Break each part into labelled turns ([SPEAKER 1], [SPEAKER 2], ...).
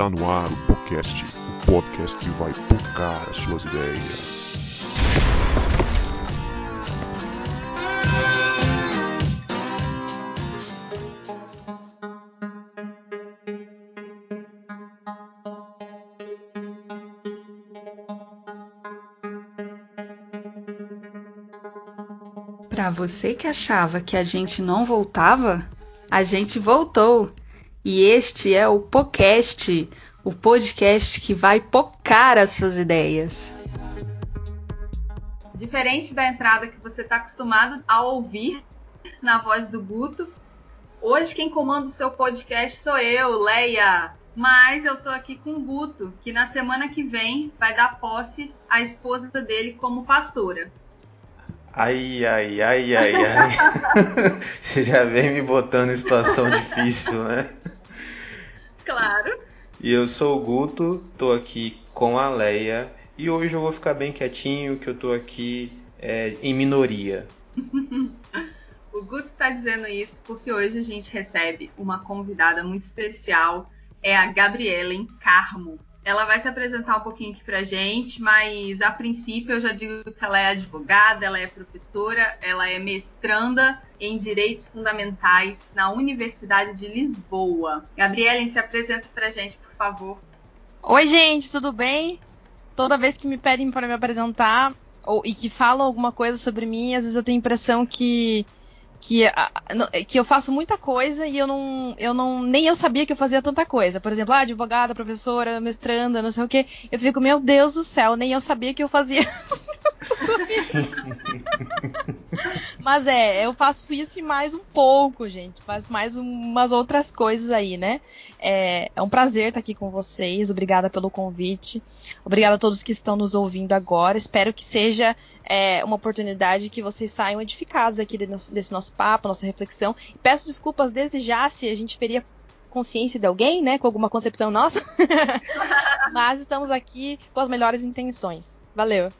[SPEAKER 1] Está no ar o podcast, o podcast que vai tocar as suas ideias.
[SPEAKER 2] Para você que achava que a gente não voltava, a gente voltou. E este é o podcast, o podcast que vai pocar as suas ideias. Diferente da entrada que você está acostumado a ouvir na voz do Guto, hoje quem comanda o seu podcast sou eu, Leia. Mas eu tô aqui com o Guto, que na semana que vem vai dar posse à esposa dele como pastora.
[SPEAKER 3] Ai, ai, ai, ai, ai. Você já vem me botando em situação difícil, né?
[SPEAKER 2] Claro.
[SPEAKER 3] E eu sou o Guto, tô aqui com a Leia. E hoje eu vou ficar bem quietinho, que eu tô aqui é, em minoria.
[SPEAKER 2] o Guto tá dizendo isso porque hoje a gente recebe uma convidada muito especial. É a Gabriela Carmo. Ela vai se apresentar um pouquinho aqui pra gente, mas a princípio eu já digo que ela é advogada, ela é professora, ela é mestranda em Direitos Fundamentais na Universidade de Lisboa. Gabriela, se apresenta pra gente, por favor.
[SPEAKER 4] Oi, gente, tudo bem? Toda vez que me pedem para me apresentar ou, e que falam alguma coisa sobre mim, às vezes eu tenho a impressão que que, que eu faço muita coisa e eu não, eu não. Nem eu sabia que eu fazia tanta coisa. Por exemplo, ah, advogada, professora, mestranda, não sei o quê. Eu fico, meu Deus do céu, nem eu sabia que eu fazia. Mas é, eu faço isso e mais um pouco, gente. Faço mais umas outras coisas aí, né? É, é um prazer estar aqui com vocês. Obrigada pelo convite. Obrigada a todos que estão nos ouvindo agora. Espero que seja é, uma oportunidade que vocês saiam edificados aqui desse nosso papo, nossa reflexão. peço desculpas desde já se a gente feria consciência de alguém, né, com alguma concepção nossa. Mas estamos aqui com as melhores intenções. Valeu.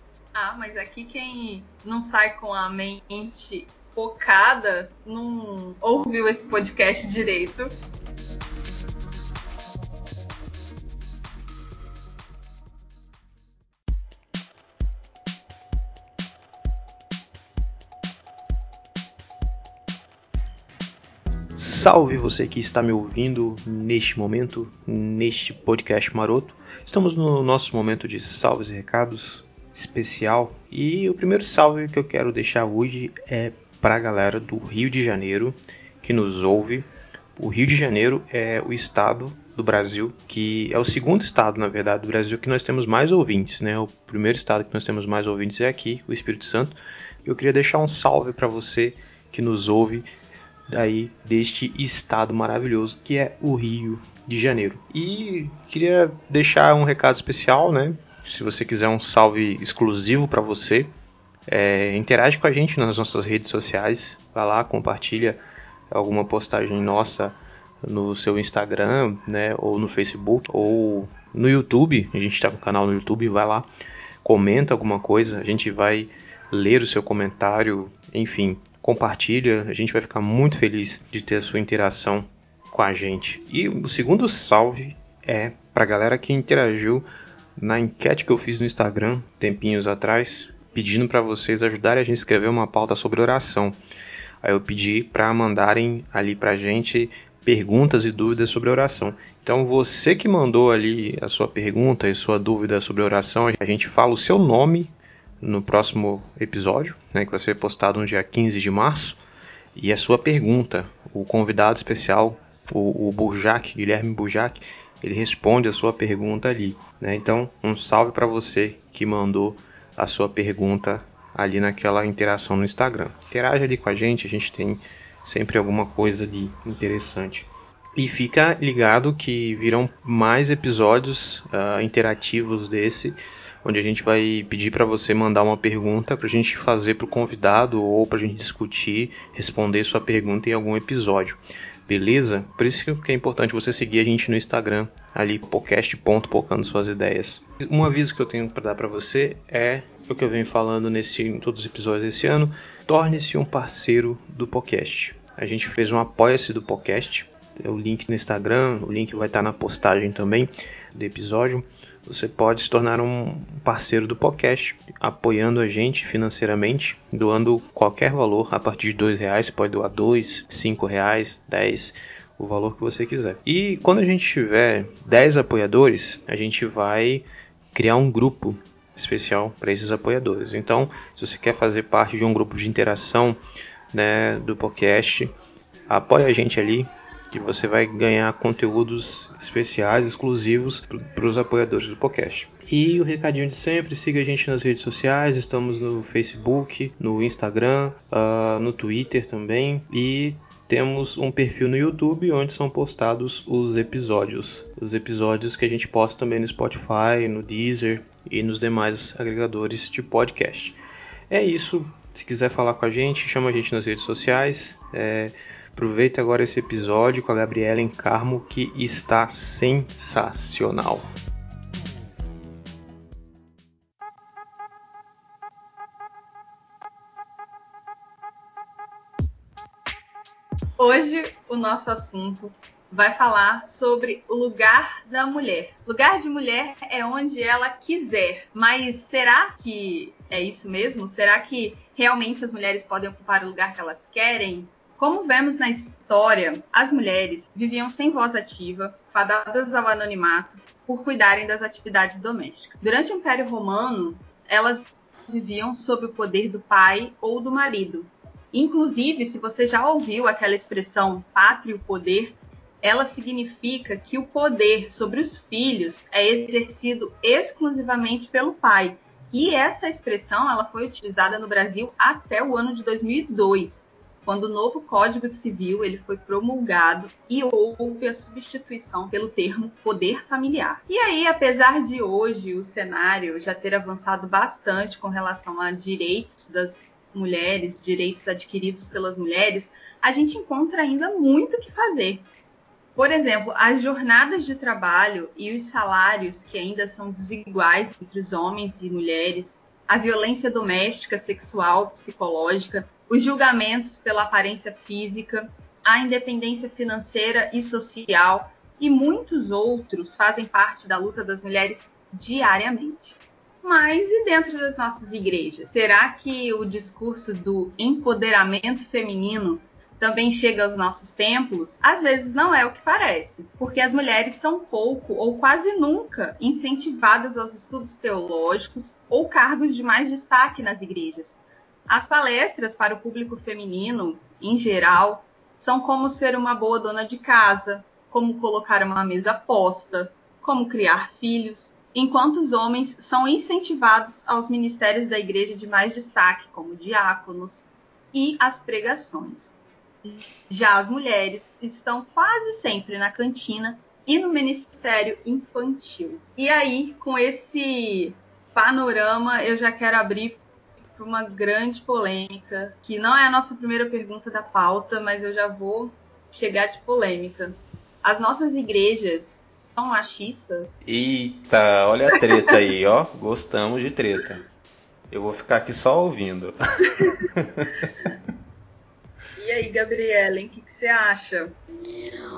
[SPEAKER 2] Ah, mas aqui quem não sai com a mente focada não ouviu esse podcast direito.
[SPEAKER 3] Salve você que está me ouvindo neste momento, neste podcast maroto. Estamos no nosso momento de salves e recados especial. E o primeiro salve que eu quero deixar hoje é para a galera do Rio de Janeiro que nos ouve. O Rio de Janeiro é o estado do Brasil que é o segundo estado, na verdade, do Brasil que nós temos mais ouvintes, né? O primeiro estado que nós temos mais ouvintes é aqui, o Espírito Santo. Eu queria deixar um salve para você que nos ouve daí deste estado maravilhoso que é o Rio de Janeiro. E queria deixar um recado especial, né? Se você quiser um salve exclusivo para você, é, interage com a gente nas nossas redes sociais. Vai lá, compartilha alguma postagem nossa no seu Instagram, né, ou no Facebook, ou no YouTube. A gente está com o canal no YouTube, vai lá, comenta alguma coisa, a gente vai ler o seu comentário, enfim, compartilha, a gente vai ficar muito feliz de ter a sua interação com a gente. E o segundo salve é para a galera que interagiu na enquete que eu fiz no Instagram tempinhos atrás, pedindo para vocês ajudarem a gente a escrever uma pauta sobre oração. Aí eu pedi para mandarem ali pra gente perguntas e dúvidas sobre oração. Então você que mandou ali a sua pergunta e sua dúvida sobre oração, a gente fala o seu nome no próximo episódio, né, que vai ser postado no dia 15 de março, e a sua pergunta. O convidado especial, o, o Burjac, Guilherme Burjac, ele responde a sua pergunta ali. Né? Então, um salve para você que mandou a sua pergunta ali naquela interação no Instagram. Interage ali com a gente, a gente tem sempre alguma coisa ali interessante. E fica ligado que virão mais episódios uh, interativos desse onde a gente vai pedir para você mandar uma pergunta para a gente fazer para o convidado ou para a gente discutir, responder sua pergunta em algum episódio. Beleza? Por isso que é importante você seguir a gente no Instagram, ali podcast.pocando suas ideias. Um aviso que eu tenho para dar para você é o que eu venho falando nesse, em todos os episódios desse ano: torne-se um parceiro do podcast. A gente fez um apoia-se do podcast o link no Instagram, o link vai estar na postagem também do episódio. Você pode se tornar um parceiro do podcast, apoiando a gente financeiramente, doando qualquer valor a partir de dois reais. Você pode doar dois, cinco reais, dez, o valor que você quiser. E quando a gente tiver 10 apoiadores, a gente vai criar um grupo especial para esses apoiadores. Então, se você quer fazer parte de um grupo de interação né, do podcast, apoie a gente ali que você vai ganhar conteúdos especiais, exclusivos para os apoiadores do podcast. E o recadinho de sempre, siga a gente nas redes sociais, estamos no Facebook, no Instagram, uh, no Twitter também e temos um perfil no YouTube onde são postados os episódios. Os episódios que a gente posta também no Spotify, no Deezer e nos demais agregadores de podcast. É isso. Se quiser falar com a gente, chama a gente nas redes sociais. É, aproveita agora esse episódio com a Gabriela Encarmo, que está sensacional.
[SPEAKER 2] Hoje o nosso assunto vai falar sobre o lugar da mulher. Lugar de mulher é onde ela quiser, mas será que é isso mesmo? Será que realmente as mulheres podem ocupar o lugar que elas querem? Como vemos na história, as mulheres viviam sem voz ativa, fadadas ao anonimato, por cuidarem das atividades domésticas. Durante o Império Romano, elas viviam sob o poder do pai ou do marido, Inclusive, se você já ouviu aquela expressão pátrio poder, ela significa que o poder sobre os filhos é exercido exclusivamente pelo pai. E essa expressão ela foi utilizada no Brasil até o ano de 2002, quando o novo Código Civil ele foi promulgado e houve a substituição pelo termo poder familiar. E aí, apesar de hoje o cenário já ter avançado bastante com relação a direitos das mulheres, direitos adquiridos pelas mulheres, a gente encontra ainda muito o que fazer. Por exemplo, as jornadas de trabalho e os salários que ainda são desiguais entre os homens e mulheres, a violência doméstica, sexual, psicológica, os julgamentos pela aparência física, a independência financeira e social e muitos outros fazem parte da luta das mulheres diariamente. Mas e dentro das nossas igrejas? Será que o discurso do empoderamento feminino também chega aos nossos templos? Às vezes não é o que parece, porque as mulheres são pouco ou quase nunca incentivadas aos estudos teológicos ou cargos de mais destaque nas igrejas. As palestras para o público feminino, em geral, são como ser uma boa dona de casa, como colocar uma mesa posta, como criar filhos enquanto os homens são incentivados aos ministérios da igreja de mais destaque, como diáconos e as pregações. Já as mulheres estão quase sempre na cantina e no ministério infantil. E aí, com esse panorama, eu já quero abrir para uma grande polêmica, que não é a nossa primeira pergunta da pauta, mas eu já vou chegar de polêmica. As nossas igrejas são machistas.
[SPEAKER 3] Eita, olha a treta aí, ó. Gostamos de treta. Eu vou ficar aqui só ouvindo.
[SPEAKER 2] e aí, Gabriela, o que, que você acha?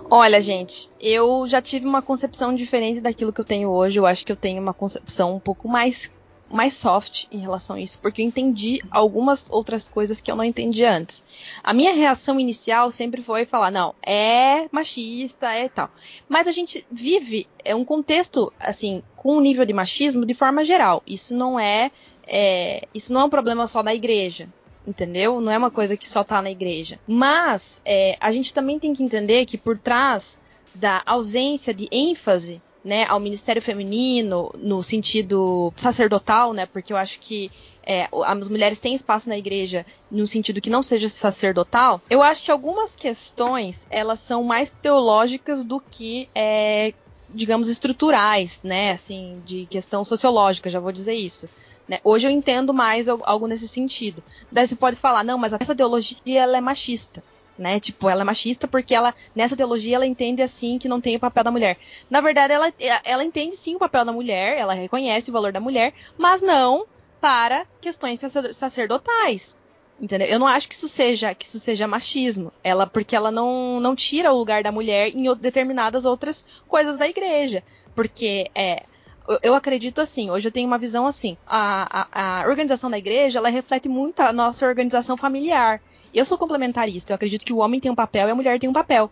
[SPEAKER 4] Olha, gente, eu já tive uma concepção diferente daquilo que eu tenho hoje. Eu acho que eu tenho uma concepção um pouco mais mais soft em relação a isso, porque eu entendi algumas outras coisas que eu não entendi antes. A minha reação inicial sempre foi falar, não, é machista, é tal. Mas a gente vive é um contexto, assim, com um nível de machismo de forma geral. Isso não é, é isso não é um problema só da igreja. Entendeu? Não é uma coisa que só tá na igreja. Mas é, a gente também tem que entender que por trás da ausência de ênfase né, ao Ministério Feminino no sentido sacerdotal, né, porque eu acho que é, as mulheres têm espaço na igreja no sentido que não seja sacerdotal, eu acho que algumas questões elas são mais teológicas do que é, digamos estruturais, né, assim, de questão sociológica, já vou dizer isso. Né? Hoje eu entendo mais algo nesse sentido. Daí você pode falar, não, mas essa teologia ela é machista né? Tipo, ela é machista porque ela, nessa teologia, ela entende assim que não tem o papel da mulher. Na verdade, ela, ela entende sim o papel da mulher, ela reconhece o valor da mulher, mas não para questões sacerdotais. Entendeu? Eu não acho que isso seja que isso seja machismo. Ela porque ela não, não tira o lugar da mulher em determinadas outras coisas da igreja. Porque é, eu acredito assim, hoje eu tenho uma visão assim. A, a, a, organização da igreja, ela reflete muito a nossa organização familiar. Eu sou complementarista, eu acredito que o homem tem um papel e a mulher tem um papel.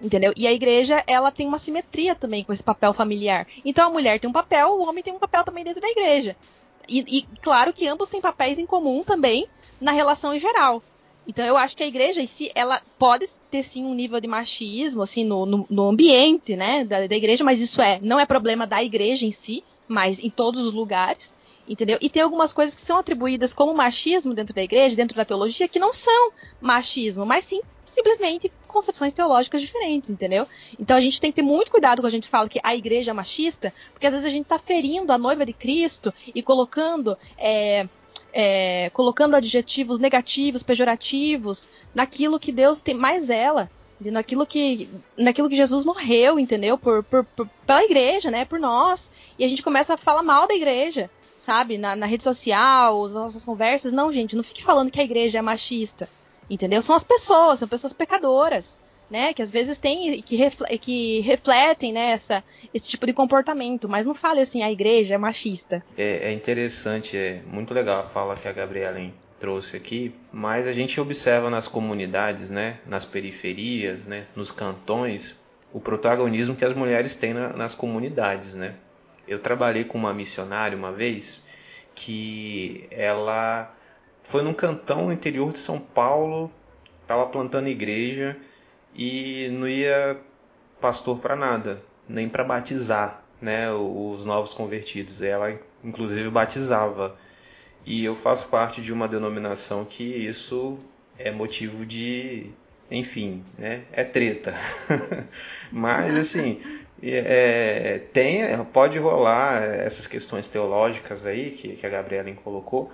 [SPEAKER 4] Entendeu? E a igreja, ela tem uma simetria também com esse papel familiar. Então a mulher tem um papel, o homem tem um papel também dentro da igreja. E, e claro que ambos têm papéis em comum também na relação em geral. Então eu acho que a igreja em si, ela pode ter sim um nível de machismo, assim, no, no, no ambiente, né, da, da, igreja, mas isso é, não é problema da igreja em si, mas em todos os lugares, entendeu? E tem algumas coisas que são atribuídas como machismo dentro da igreja, dentro da teologia, que não são machismo, mas sim simplesmente concepções teológicas diferentes, entendeu? Então a gente tem que ter muito cuidado quando a gente fala que a igreja é machista, porque às vezes a gente está ferindo a noiva de Cristo e colocando é, é, colocando adjetivos negativos, pejorativos, naquilo que Deus tem mais ela, naquilo que, naquilo que Jesus morreu, entendeu? Por, por, por, pela igreja, né? Por nós. E a gente começa a falar mal da igreja, sabe? Na, na rede social, as nossas conversas. Não, gente, não fique falando que a igreja é machista, entendeu? São as pessoas, são pessoas pecadoras né, que às vezes tem que, refle que refletem né, essa, esse tipo de comportamento, mas não fale assim, a igreja é machista.
[SPEAKER 3] É, é interessante, é muito legal a fala que a Gabriela trouxe aqui, mas a gente observa nas comunidades, né, nas periferias, né, nos cantões, o protagonismo que as mulheres têm na, nas comunidades, né. Eu trabalhei com uma missionária uma vez que ela foi num cantão no interior de São Paulo, estava plantando igreja e não ia pastor para nada, nem para batizar, né, os novos convertidos. Ela inclusive batizava. E eu faço parte de uma denominação que isso é motivo de, enfim, né, é treta. Mas assim, é, tem, pode rolar essas questões teológicas aí que, que a Gabriela colocou,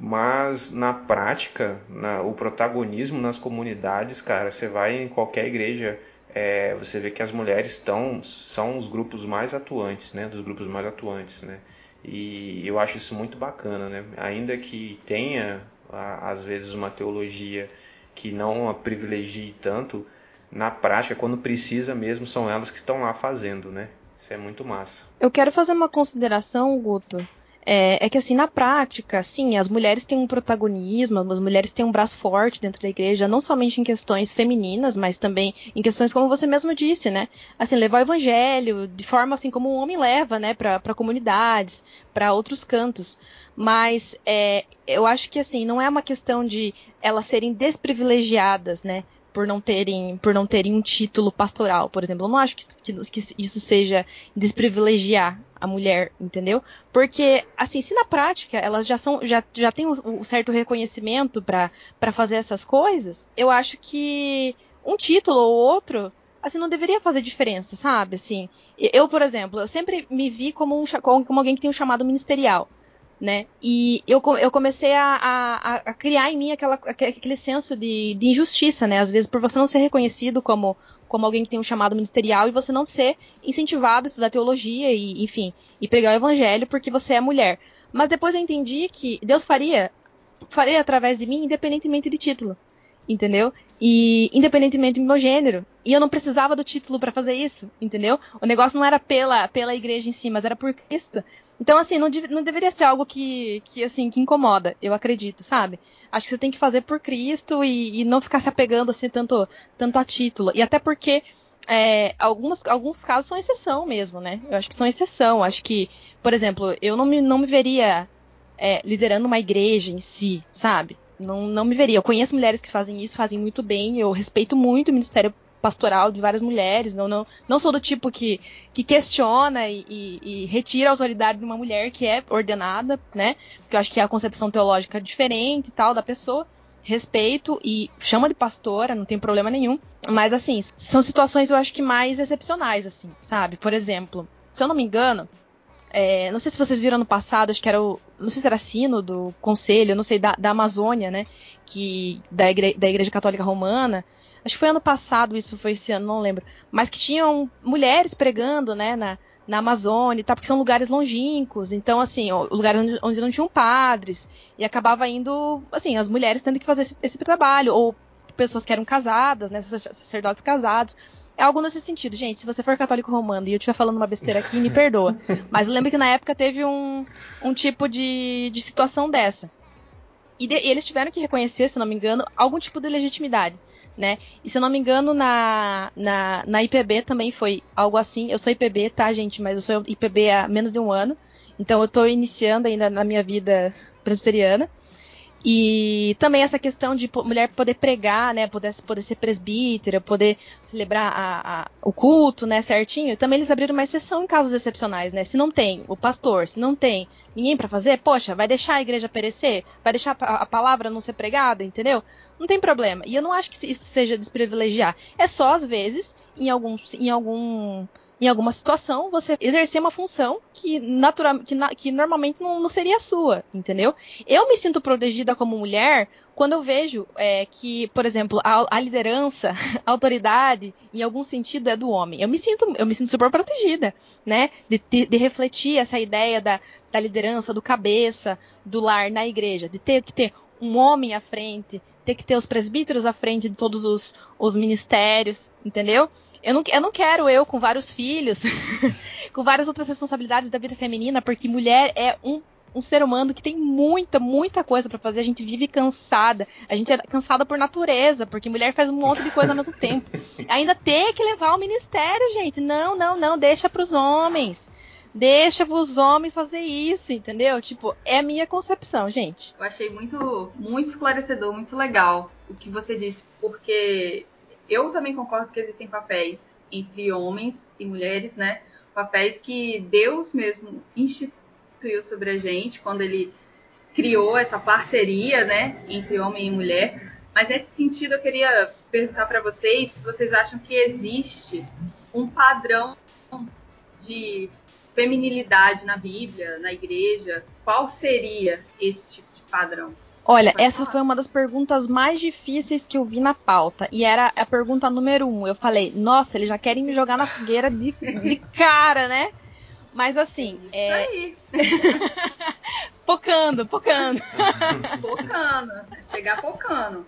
[SPEAKER 3] mas na prática, na, o protagonismo nas comunidades, cara, você vai em qualquer igreja, é, você vê que as mulheres estão são os grupos mais atuantes, né? Dos grupos mais atuantes, né? E eu acho isso muito bacana, né? Ainda que tenha às vezes uma teologia que não a privilegie tanto, na prática, quando precisa mesmo, são elas que estão lá fazendo, né? Isso é muito massa.
[SPEAKER 4] Eu quero fazer uma consideração, Guto, é, é, que assim, na prática, sim, as mulheres têm um protagonismo, as mulheres têm um braço forte dentro da igreja, não somente em questões femininas, mas também em questões como você mesmo disse, né? Assim, levar o evangelho de forma assim como o homem leva, né, para comunidades, para outros cantos. Mas é, eu acho que assim, não é uma questão de elas serem desprivilegiadas, né? Por não terem por não terem um título pastoral, por exemplo. Eu não acho que, que, que, isso seja desprivilegiar a mulher, entendeu? Porque assim, se na prática elas já são já, já têm um, um certo reconhecimento para fazer essas coisas, eu acho que um título ou outro assim, não deveria fazer diferença, sabe? Assim, eu, por exemplo, eu sempre me vi como, um, como alguém que tem um chamado ministerial né? E eu, eu comecei a, a, a criar em mim aquela, aquele senso de, de, injustiça, né? Às vezes por você não ser reconhecido como, como alguém que tem um chamado ministerial e você não ser incentivado a estudar teologia e, enfim, e pregar o evangelho porque você é mulher. Mas depois eu entendi que Deus faria, faria através de mim independentemente de título entendeu? E independentemente do meu gênero. E eu não precisava do título para fazer isso, entendeu? O negócio não era pela, pela igreja em si, mas era por Cristo. Então, assim, não, não deveria ser algo que, que, assim, que incomoda, eu acredito, sabe? Acho que você tem que fazer por Cristo e, e não ficar se apegando, assim, tanto, tanto a título. E até porque é, alguns, casos são exceção mesmo, né? Eu acho que são exceção. Acho que, por exemplo, eu não me, não me veria é, liderando uma igreja em si, sabe? Não, não me veria. Eu conheço mulheres que fazem isso, fazem muito bem. Eu respeito muito o ministério pastoral de várias mulheres. Não, não, não sou do tipo que, que questiona e, e, e, retira a autoridade de uma mulher que é ordenada, né? Porque eu acho que a concepção teológica é diferente e tal da pessoa. Respeito e chama de pastora, não tem problema nenhum. Mas, assim, são situações eu acho que mais excepcionais, assim, sabe? Por exemplo, se eu não me engano, é, não sei se vocês viram no passado, acho que era o. Não sei se era sino do conselho, não sei, da, da Amazônia, né? Que, da, igre, da Igreja Católica Romana, Acho que foi ano passado, isso foi esse ano, não lembro. Mas que tinham mulheres pregando, né, na, na Amazônia, tá? Porque são lugares longínquos. Então, assim, lugares onde, onde não tinham padres. E acabava indo, assim, as mulheres tendo que fazer esse, esse trabalho. Ou pessoas que eram casadas, né? Sacerdotes casados. É algo nesse sentido, gente. Se você for católico romano e eu estiver falando uma besteira aqui, me perdoa. Mas lembra que na época teve um, um tipo de, de situação dessa. E, de, e eles tiveram que reconhecer, se não me engano, algum tipo de legitimidade né? E se eu não me engano, na, na, na IPB também foi algo assim. Eu sou IPB, tá, gente? Mas eu sou IPB há menos de um ano. Então eu tô iniciando ainda na minha vida presbiteriana. E também essa questão de mulher poder pregar, né, poder, poder ser presbítera, poder celebrar a, a, o culto, né, certinho. Também eles abriram uma exceção em casos excepcionais, né? Se não tem o pastor, se não tem ninguém para fazer, poxa, vai deixar a igreja perecer? Vai deixar a, a palavra não ser pregada, entendeu? Não tem problema. E eu não acho que isso seja desprivilegiar. É só às vezes em algum em algum em alguma situação, você exercer uma função que, natural, que, na, que normalmente não, não, seria sua, entendeu? Eu me sinto protegida como mulher quando eu vejo é, que, por exemplo, a, a, liderança, a autoridade, em algum sentido, é do homem. Eu me sinto, eu me sinto super protegida, né? De, de, de refletir essa ideia da, da liderança, do cabeça, do lar na igreja, de ter que ter um homem à frente, ter que ter os presbíteros à frente de todos os, os ministérios, entendeu? Eu não, eu não quero eu com vários filhos, com várias outras responsabilidades da vida feminina, porque mulher é um, um ser humano que tem muita, muita coisa para fazer. A gente vive cansada. A gente é cansada por natureza, porque mulher faz um monte de coisa ao mesmo tempo. Ainda ter que levar o ministério, gente. Não, não, não. Deixa pros homens. Deixa os homens fazer isso, entendeu? Tipo, é a minha concepção, gente.
[SPEAKER 2] Eu achei muito, muito esclarecedor, muito legal o que você disse, porque eu também concordo que existem papéis entre homens e mulheres, né? Papéis que Deus mesmo instituiu sobre a gente quando ele criou essa parceria, né, entre homem e mulher. Mas nesse sentido, eu queria perguntar para vocês se vocês acham que existe um padrão de feminilidade na Bíblia, na igreja. Qual seria esse tipo de padrão?
[SPEAKER 4] Olha, essa foi uma das perguntas mais difíceis que eu vi na pauta. E era a pergunta número um. Eu falei, nossa, eles já querem me jogar na fogueira de, de cara, né? Mas assim.
[SPEAKER 2] É... Aí.
[SPEAKER 4] pocando, pocando.
[SPEAKER 2] pocando. Pegar pocando.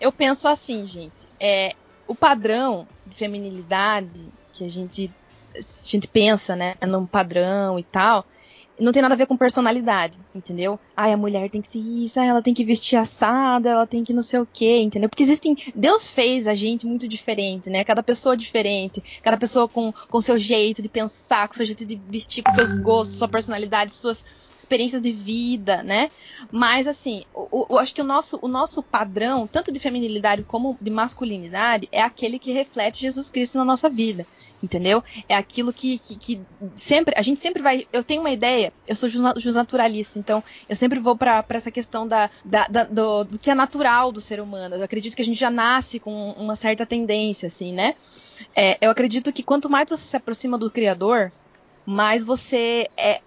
[SPEAKER 4] Eu penso assim, gente. É, o padrão de feminilidade que a gente, a gente pensa, né? Num padrão e tal não tem nada a ver com personalidade, entendeu? Ai, a mulher tem que ser isso, ela tem que vestir assado, ela tem que não sei o quê, entendeu? Porque existem. Deus fez a gente muito diferente, né? Cada pessoa diferente, cada pessoa com, com seu jeito de pensar, com seu jeito de vestir, com seus gostos, sua personalidade, suas experiências de vida, né? Mas assim, eu acho que o nosso, o nosso padrão, tanto de feminilidade como de masculinidade, é aquele que reflete Jesus Cristo na nossa vida entendeu? É aquilo que, que, que, sempre, a gente sempre vai, eu tenho uma ideia, eu sou naturalista, então eu sempre vou para essa questão da, da, da do, do, que é natural do ser humano. Eu acredito que a gente já nasce com uma certa tendência, assim, né? É, eu acredito que quanto mais você se aproxima do Criador, mais você é,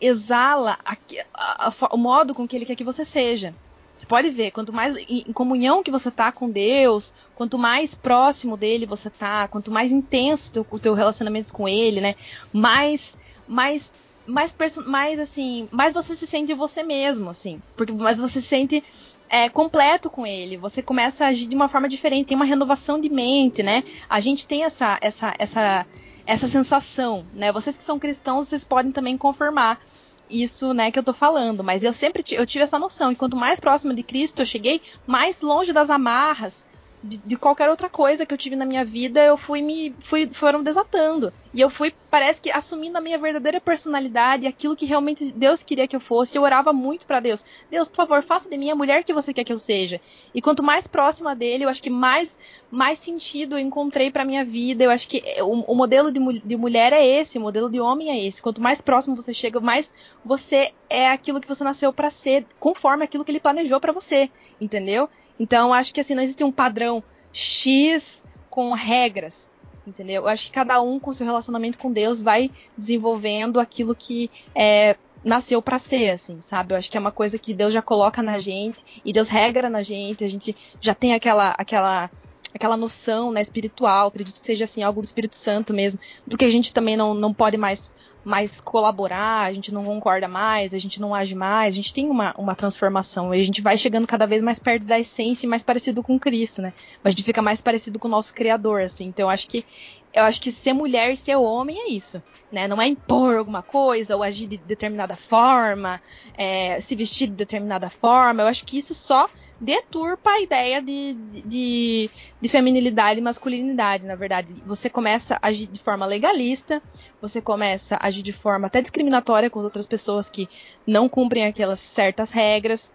[SPEAKER 4] exala a, a, a, o modo com que ele quer que você seja. Você pode ver, quanto mais em comunhão que você tá com Deus, quanto mais próximo dele você tá, quanto mais intenso o teu relacionamento com ele, né? Mais mais mais mais assim, mais você se sente você mesmo, assim, porque mais você se sente é, completo com ele. Você começa a agir de uma forma diferente, tem uma renovação de mente, né? A gente tem essa essa essa essa sensação, né? Vocês que são cristãos, vocês podem também confirmar isso, né, que eu tô falando, mas eu sempre eu tive essa noção, e quanto mais próximo de Cristo eu cheguei, mais longe das amarras, de, de, qualquer outra coisa que eu tive na minha vida, eu fui me fui foram desatando. E eu fui, parece que assumindo a minha verdadeira personalidade, aquilo que realmente Deus queria que eu fosse. Eu orava muito para Deus. Deus, por favor, faça de mim a mulher que você quer que eu seja. E quanto mais próxima dele, eu acho que mais mais sentido eu encontrei para minha vida. Eu acho que o, o modelo de, de mulher é esse, o modelo de homem é esse. Quanto mais próximo você chega, mais você é aquilo que você nasceu para ser, conforme aquilo que ele planejou para você, entendeu? Então, acho que assim, não existe um padrão X com regras, entendeu? Eu acho que cada um com seu relacionamento com Deus vai desenvolvendo aquilo que é, nasceu para ser, assim, sabe? Eu acho que é uma coisa que Deus já coloca na gente e Deus regra na gente, a gente já tem aquela aquela aquela noção né, espiritual, acredito que seja assim, algo do Espírito Santo mesmo, do que a gente também não, não pode mais, mais colaborar, a gente não concorda mais, a gente não age mais, a gente tem uma, uma transformação, e a gente vai chegando cada vez mais perto da essência e mais parecido com Cristo, né? Mas a gente fica mais parecido com o nosso Criador, assim. Então eu acho que eu acho que ser mulher e ser homem é isso, né? Não é impor alguma coisa ou agir de determinada forma, é, se vestir de determinada forma. Eu acho que isso só deturpa a ideia de, de, de, feminilidade e masculinidade, na verdade. Você começa a agir de forma legalista, você começa a agir de forma até discriminatória com as outras pessoas que não cumprem aquelas certas regras.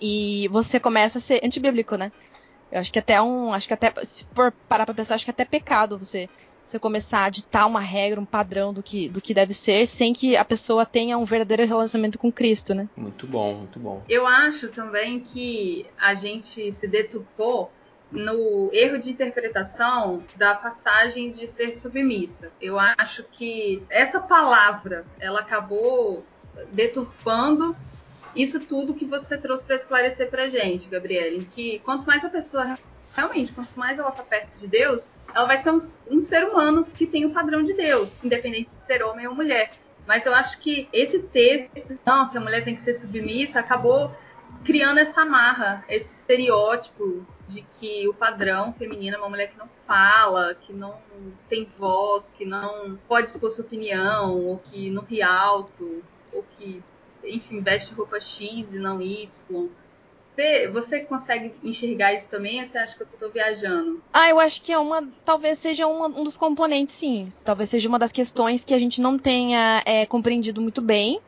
[SPEAKER 4] E você começa a ser antibíblico, né? Eu acho que até um. Acho que até. Se for parar pra pensar, acho que até pecado você você começar a ditar uma regra, um padrão do que, do que deve ser, sem que a pessoa tenha um verdadeiro relacionamento com Cristo, né?
[SPEAKER 3] Muito bom, muito bom.
[SPEAKER 2] Eu acho também que a gente se deturpou no erro de interpretação da passagem de ser submissa. Eu acho que essa palavra, ela acabou deturpando isso tudo que você trouxe para esclarecer para gente, Gabriele, que quanto mais a pessoa realmente, quanto mais ela está perto de Deus, ela vai ser um, um, ser humano que tem o padrão de Deus, independente de ser homem ou mulher. Mas eu acho que esse texto, não, que a mulher tem que ser submissa, acabou criando essa amarra, esse estereótipo de que o padrão feminino é uma mulher que não fala, que não tem voz, que não pode expor sua opinião, ou que não ri alto, ou que, enfim, veste roupa X e não Y. Você, você consegue enxergar isso também ou você acha que eu estou viajando?
[SPEAKER 4] Ah, eu acho que é uma. Talvez seja uma, um dos componentes, sim. Talvez seja uma das questões que a gente não tenha é, compreendido muito bem.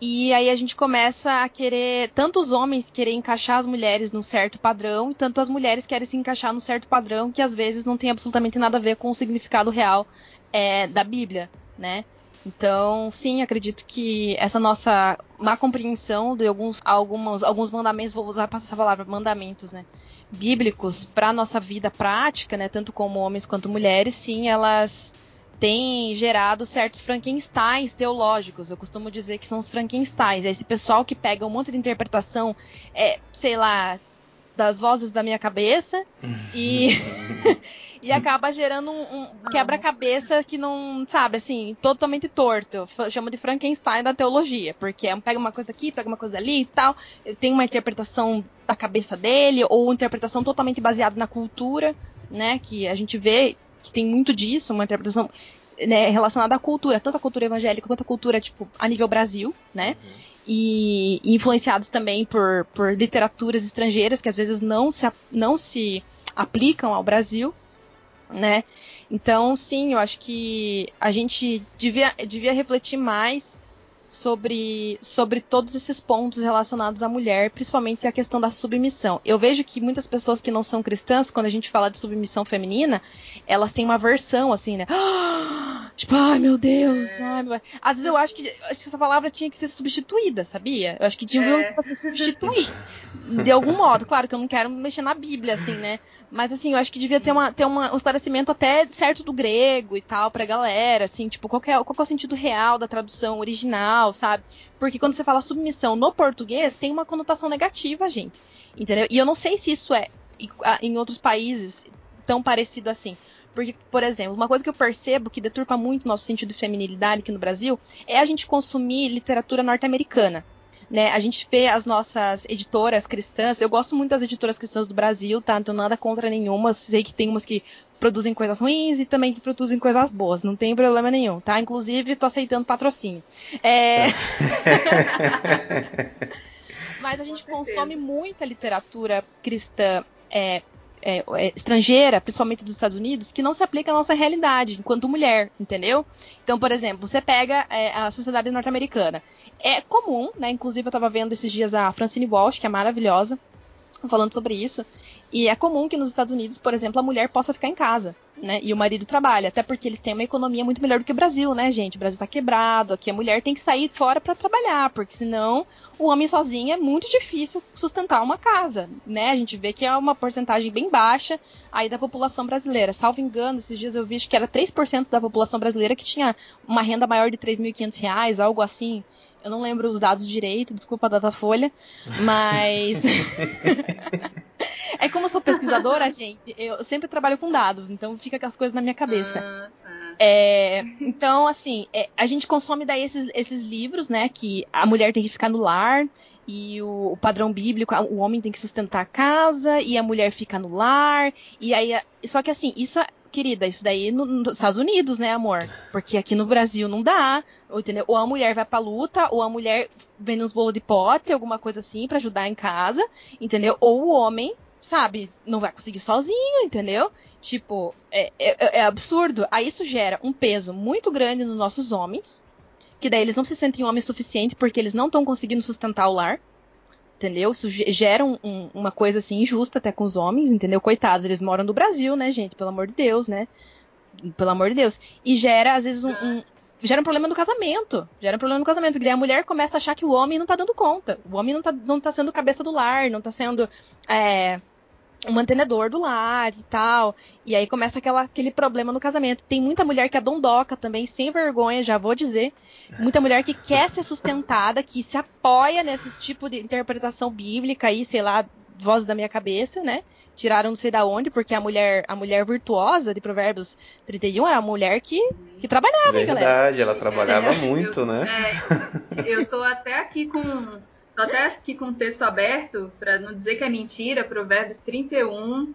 [SPEAKER 4] E aí a gente começa a querer. Tanto os homens querer encaixar as mulheres num certo padrão, tanto as mulheres querem se encaixar num certo padrão que às vezes não tem absolutamente nada a ver com o significado real é, da Bíblia, né? Então, sim, acredito que essa nossa má compreensão de alguns, alguns, alguns mandamentos, vou usar essa palavra, mandamentos, né? Bíblicos para a nossa vida prática, né? Tanto como homens quanto mulheres, sim, elas têm gerado certos Frankensteins teológicos. Eu costumo dizer que são os Frankensteins. É esse pessoal que pega um monte de interpretação, é, sei lá, das vozes da minha cabeça e e acaba gerando um, um quebra-cabeça que não, sabe, assim, totalmente torto. Eu chamo de Frankenstein da teologia, porque é pega uma coisa aqui, pega uma coisa ali e tal, tem uma interpretação da cabeça dele, ou uma interpretação totalmente baseada na cultura, né, que a gente vê que tem muito disso, uma interpretação né, relacionada à cultura, tanto a cultura evangélica quanto a cultura, tipo, a nível Brasil, né? Uhum. E, e, influenciados também por, por literaturas estrangeiras que às vezes não se, não se aplicam ao Brasil, né? Então, sim, eu acho que a gente devia, devia refletir mais sobre, sobre todos esses pontos relacionados à mulher, principalmente a questão da submissão. Eu vejo que muitas pessoas que não são cristãs, quando a gente fala de submissão feminina, elas têm uma versão assim, né? Tipo, ai meu Deus, é. ai, meu... às vezes eu acho que essa palavra tinha que ser substituída, sabia? Eu acho que tinha é. que substituir de algum modo. Claro que eu não quero mexer na Bíblia, assim, né? Mas assim, eu acho que devia ter, uma, ter uma, um esclarecimento até certo do grego e tal pra galera, assim, tipo, qual é, qual é o sentido real da tradução original, sabe? Porque quando você fala submissão no português, tem uma conotação negativa, gente. Entendeu? E eu não sei se isso é em outros países tão parecido assim. Porque, por exemplo, uma coisa que eu percebo que deturpa muito o nosso sentido de feminilidade aqui no Brasil é a gente consumir literatura norte-americana né? A gente vê as nossas editoras cristãs. Eu gosto muito das editoras cristãs do Brasil, tá? Não tenho nada contra nenhuma. Sei que tem umas que produzem coisas ruins e também que produzem coisas boas. Não tem problema nenhum, tá? Inclusive, tô aceitando patrocínio. É... Mas a gente consome muita literatura cristã é, é, é, estrangeira, principalmente dos Estados Unidos, que não se aplica à nossa realidade enquanto mulher, entendeu? Então, por exemplo, você pega é, a sociedade norte-americana. É comum, né? Inclusive, eu estava vendo esses dias a Francine Walsh, que é maravilhosa, falando sobre isso. E é comum que nos Estados Unidos, por exemplo, a mulher possa ficar em casa, né? E o marido trabalha, até porque eles têm uma economia muito melhor do que o Brasil, né, gente? O Brasil tá quebrado, aqui a mulher tem que sair fora para trabalhar, porque senão o homem sozinho é muito difícil sustentar uma casa, né? A gente vê que é uma porcentagem bem baixa aí da população brasileira. Salvo engano, esses dias eu vi que era 3% da população brasileira que tinha uma renda maior de 3.500 reais, algo assim. Eu não lembro os dados direito, desculpa a data folha, mas É como eu sou pesquisadora, gente, eu sempre trabalho com dados, então fica com as coisas na minha cabeça.
[SPEAKER 2] Ah, tá.
[SPEAKER 4] É, então, assim, é, a gente consome daí esses, esses livros, né? Que a mulher tem que ficar no lar, e o, o padrão bíblico, o homem tem que sustentar a casa, e a mulher fica no lar, e aí. Só que assim, isso, é- querida, isso daí no- nos Estados Unidos, né, amor? Porque aqui no Brasil não dá, entendeu? Ou a mulher vai pra luta, ou a mulher vende uns bolos de pote, alguma coisa assim, pra ajudar em casa, entendeu? Ou o homem, sabe, não vai conseguir sozinho, entendeu? Tipo, é, é- é absurdo. Aí isso gera um peso muito grande nos nossos homens, que daí eles não se sentem homens suficientes porque eles não estão conseguindo sustentar o lar. Entendeu? Isso ge- gera um- um- uma coisa assim injusta até com os homens, entendeu? Coitados, eles moram no Brasil, né, gente? Pelo amor de Deus, né? Pelo amor de Deus. E gera, às vezes, um. um- gera um problema no casamento. Gera um problema no casamento. Porque daí a mulher começa a achar que o homem não tá dando conta. O homem não tá, não tá sendo cabeça do lar, não tá sendo. é, um mantenedor do lar e tal. E aí começa aquela, aquele problema no casamento. Tem muita mulher que é dondoca também, sem vergonha, já vou dizer. Muita mulher que quer ser sustentada, que se apoia nesse tipo de interpretação bíblica aí, sei lá, vozes da minha cabeça, né? Tiraram não sei da onde, porque a mulher, a mulher virtuosa de Provérbios 31 é a mulher que, que trabalhava, hein, galera?
[SPEAKER 3] Verdade, ela trabalhava
[SPEAKER 2] É,
[SPEAKER 3] muito,
[SPEAKER 2] eu-
[SPEAKER 3] né?
[SPEAKER 2] É, eu tô até aqui com. Tô até aqui com o texto aberto, para não dizer que é mentira, Provérbios 31,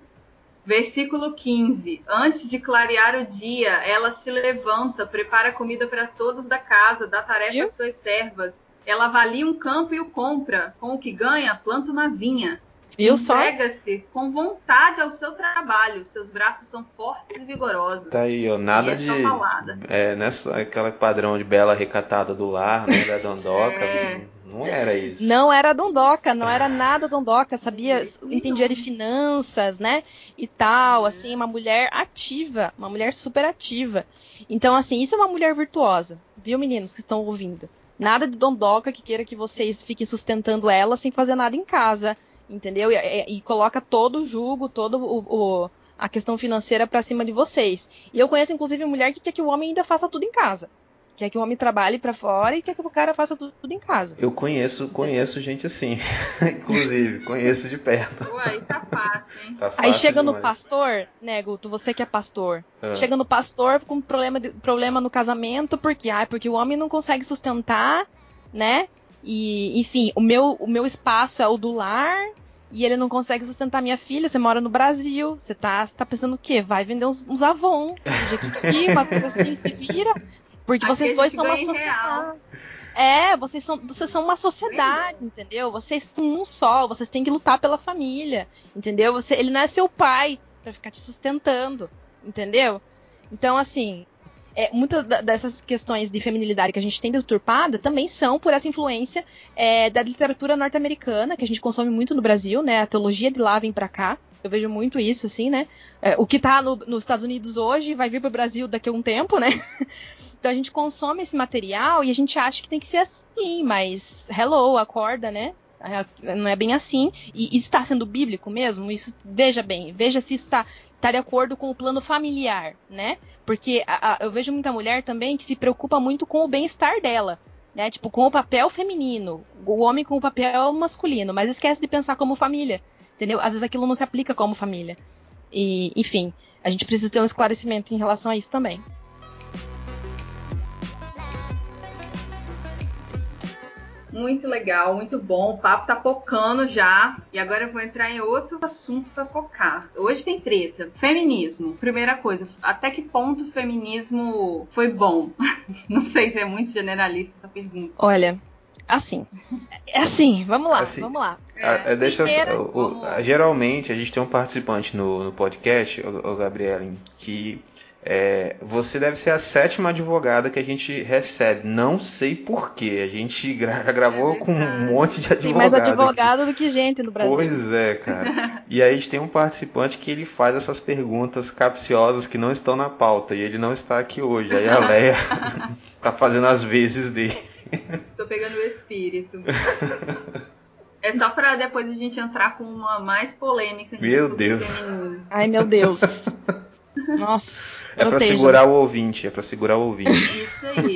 [SPEAKER 2] versículo 15. Antes de clarear o dia, ela se levanta, prepara comida para todos da casa, dá tarefa às suas servas. Ela avalia um campo e o compra. Com o que ganha, planta uma vinha.
[SPEAKER 4] Viu só?
[SPEAKER 2] Entrega-se com vontade ao seu trabalho. Seus braços são fortes e vigorosos.
[SPEAKER 3] Tá aí, ó, nada
[SPEAKER 2] e é
[SPEAKER 3] de.
[SPEAKER 2] paulada.
[SPEAKER 3] É, nessa aquela padrão de bela recatada do lar, né? Da dondoca.
[SPEAKER 2] É.
[SPEAKER 3] Não era isso.
[SPEAKER 4] Não era dondoca, não era nada dondoca, sabia? Entendia de finanças, né? E tal, assim, uma mulher ativa, uma mulher super ativa. Então, assim, isso é uma mulher virtuosa, viu, meninos que estão ouvindo? Nada de dondoca que queira que vocês fiquem sustentando ela sem fazer nada em casa, entendeu? E, e- e coloca todo o jugo, todo o, o- a questão financeira pra cima de vocês. E eu conheço, inclusive, mulher que quer que o homem ainda faça tudo em casa. Quer que o homem trabalhe pra fora e quer que o cara faça tudo, tudo em casa.
[SPEAKER 3] Eu conheço, conheço gente assim. Inclusive, conheço de perto.
[SPEAKER 2] Uai, tá fácil, hein?
[SPEAKER 3] Tá fácil
[SPEAKER 4] Aí chega no pastor, né, Guto, você que é pastor.
[SPEAKER 3] Ah.
[SPEAKER 4] Chega no pastor com problema, de- problema no casamento, porque ah, porque o homem não consegue sustentar, né? E, enfim, o meu, o meu espaço é o do lar e ele não consegue sustentar minha filha. Você mora no Brasil, você tá, você tá pensando o quê? Vai vender uns, uns Avon, de Jequiti, uma coisa assim, se vira. Porque vocês dois são uma sociedade. É, vocês são, vocês são uma sociedade, entendeu? Vocês são um só, vocês têm que lutar pela família, entendeu? Você, ele não é seu pai pra ficar te sustentando, entendeu? Então, assim, é, muitas dessas questões de feminilidade que a gente tem deturpada também são por essa influência é, da literatura norte-americana, que a gente consome muito no Brasil, né? A teologia de lá vem pra cá. Eu vejo muito isso, assim, né? É, o que tá no- nos Estados Unidos hoje vai vir pro Brasil daqui a um tempo, né? Então a gente consome esse material e a gente acha que tem que ser assim, mas hello, acorda, né? É, Não é bem assim. E isso está sendo bíblico mesmo? Isso, veja bem, veja se isso está tá de acordo com o plano familiar, né? Porque a- a- eu vejo muita mulher também que se preocupa muito com o bem-estar dela. Né, tipo, com o papel feminino, o homem com o papel masculino, mas esquece de pensar como família, entendeu? Às vezes aquilo não se aplica como família. E, enfim, a gente precisa ter um esclarecimento em relação a isso também.
[SPEAKER 2] Muito legal, muito bom. O papo tá focando já. E agora eu vou entrar em outro assunto pra focar. Hoje tem treta. Feminismo. Primeira coisa, até que ponto o feminismo foi bom? Não sei se é muito generalista essa pergunta.
[SPEAKER 4] Olha, assim. É assim, vamos lá,
[SPEAKER 3] Assim,
[SPEAKER 4] vamos lá.
[SPEAKER 3] Ah, é, deixa eu só-
[SPEAKER 4] Primeiro,
[SPEAKER 3] o- o-
[SPEAKER 2] vamos-
[SPEAKER 3] geralmente a gente tem um participante no, no podcast, o, Gabriela, que é, você deve ser a sétima advogada que a gente recebe. Não sei porquê. A gente gra- gravou
[SPEAKER 2] É
[SPEAKER 3] com um monte de
[SPEAKER 4] Tem
[SPEAKER 3] advogado.
[SPEAKER 4] mais
[SPEAKER 3] aqui.
[SPEAKER 4] advogado do que gente no Brasil.
[SPEAKER 3] Pois é, cara. E aí a gente tem um participante que ele faz essas perguntas capciosas que não estão na pauta. E ele não está aqui hoje. Aí a Leia tá fazendo as vezes dele.
[SPEAKER 2] Tô pegando o espírito. É só pra depois a gente entrar com uma mais polêmica.
[SPEAKER 3] Meu Deus.
[SPEAKER 2] feminismo.
[SPEAKER 4] Ai, meu Deus. Nossa.
[SPEAKER 3] É pra
[SPEAKER 4] proteja.
[SPEAKER 3] segurar o ouvinte, é pra segurar o ouvinte.
[SPEAKER 2] Isso aí.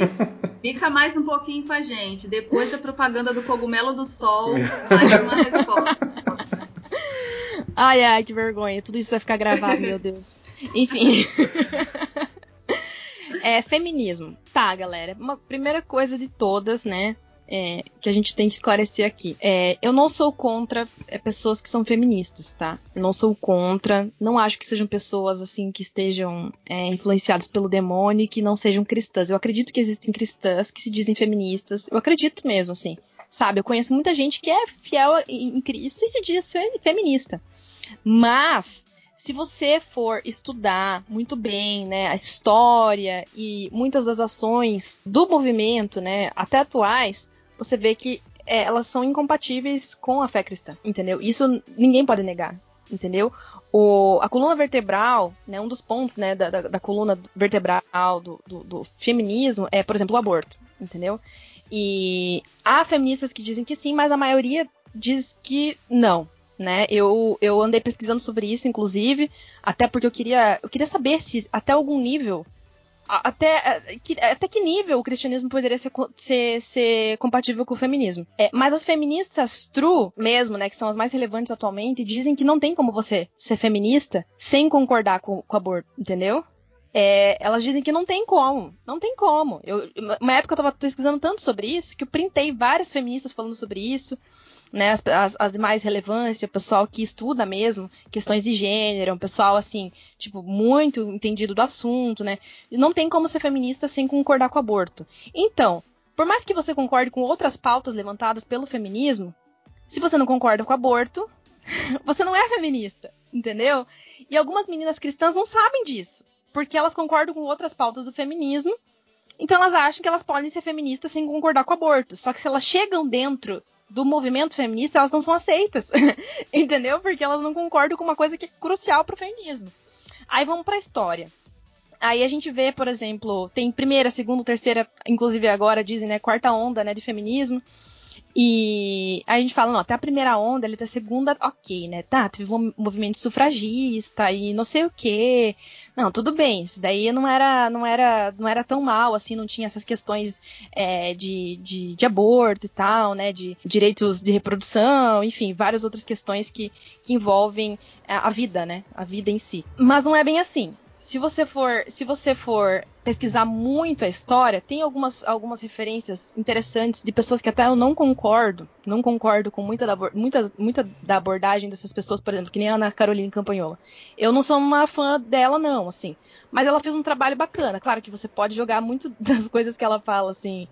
[SPEAKER 2] Fica mais um pouquinho com a gente. Depois da propaganda do cogumelo do sol, mais uma resposta.
[SPEAKER 4] Ai, ai, que vergonha. Tudo isso vai ficar gravado, meu Deus. Enfim. é, feminismo. Tá, galera. Uma primeira coisa de todas, né? É, que a gente tem que esclarecer aqui. É, eu não sou contra é, pessoas que são feministas, tá? Eu não sou contra, não acho que sejam pessoas assim que estejam é, influenciadas pelo demônio e que não sejam cristãs. Eu acredito que existem cristãs que se dizem feministas. Eu acredito mesmo, assim. Sabe, eu conheço muita gente que é fiel em Cristo e se diz ser feminista. Mas se você for estudar muito bem, né, a história e muitas das ações do movimento, né, até atuais, você vê que é, elas são incompatíveis com a fé cristã, entendeu? Isso ninguém pode negar, entendeu? O, a coluna vertebral, né, um dos pontos né, da, da, da coluna vertebral do, do, do, feminismo é, por exemplo, o aborto, entendeu? E há feministas que dizem que sim, mas a maioria diz que não, né? Eu, eu andei pesquisando sobre isso, inclusive, até porque eu queria, eu queria saber se até algum nível até que, até que nível o cristianismo poderia ser, ser, ser compatível com o feminismo. É, mas as feministas true mesmo, né, que são as mais relevantes atualmente, dizem que não tem como você ser feminista sem concordar com, com o aborto, entendeu? É, elas dizem que não tem como, não tem como. Eu, uma época eu tava pesquisando tanto sobre isso que eu printei várias feministas falando sobre isso né, as, as, mais relevâncias, o pessoal que estuda mesmo questões de gênero, um pessoal assim, tipo, muito entendido do assunto, né? Não tem como ser feminista sem concordar com o aborto. Então, por mais que você concorde com outras pautas levantadas pelo feminismo, se você não concorda com o aborto, você não é feminista, entendeu? E algumas meninas cristãs não sabem disso, porque elas concordam com outras pautas do feminismo, então elas acham que elas podem ser feministas sem concordar com o aborto. Só que se elas chegam dentro do movimento feminista, elas não são aceitas. Entendeu? Porque elas não concordam com uma coisa que é crucial para o feminismo. Aí vamos para a história. Aí a gente vê, por exemplo, tem primeira, segunda, terceira, inclusive agora dizem, né, quarta onda, né, de feminismo. E a gente fala, não, até a primeira onda, ele até a segunda, ok, né? Tá, teve um movimento sufragista e não sei o quê. Não, tudo bem, isso daí não era, não era, não era tão mal, assim, não tinha essas questões é, de, de, de, aborto e tal, né? De direitos de reprodução, enfim, várias outras questões que, que envolvem a vida, né? A vida em si. Mas não é bem assim se você for, se você for pesquisar muito a história, tem algumas, algumas referências interessantes de pessoas que até eu não concordo, não concordo com muita da, muita, muita da abordagem dessas pessoas, por exemplo, que nem a Ana Carolina Campanhola. Eu não sou uma fã dela, não, assim. Mas ela fez um trabalho bacana. Claro que você pode jogar muito das coisas que ela fala, assim,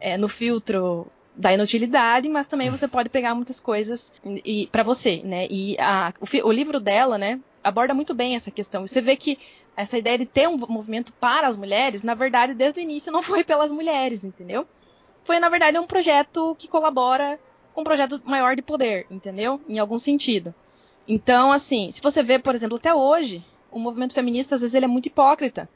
[SPEAKER 4] é, no filtro da inutilidade, mas também você pode pegar muitas coisas e para você, né? E a, o, o livro dela, né, aborda muito bem essa questão. Você vê que essa ideia de ter um movimento para as mulheres, na verdade, desde o início não foi pelas mulheres, entendeu? Foi, na verdade, um projeto que colabora com um projeto maior de poder, entendeu? Em algum sentido. Então, assim, se você vê, por exemplo, até hoje, o movimento feminista, às vezes, ele é muito hipócrita.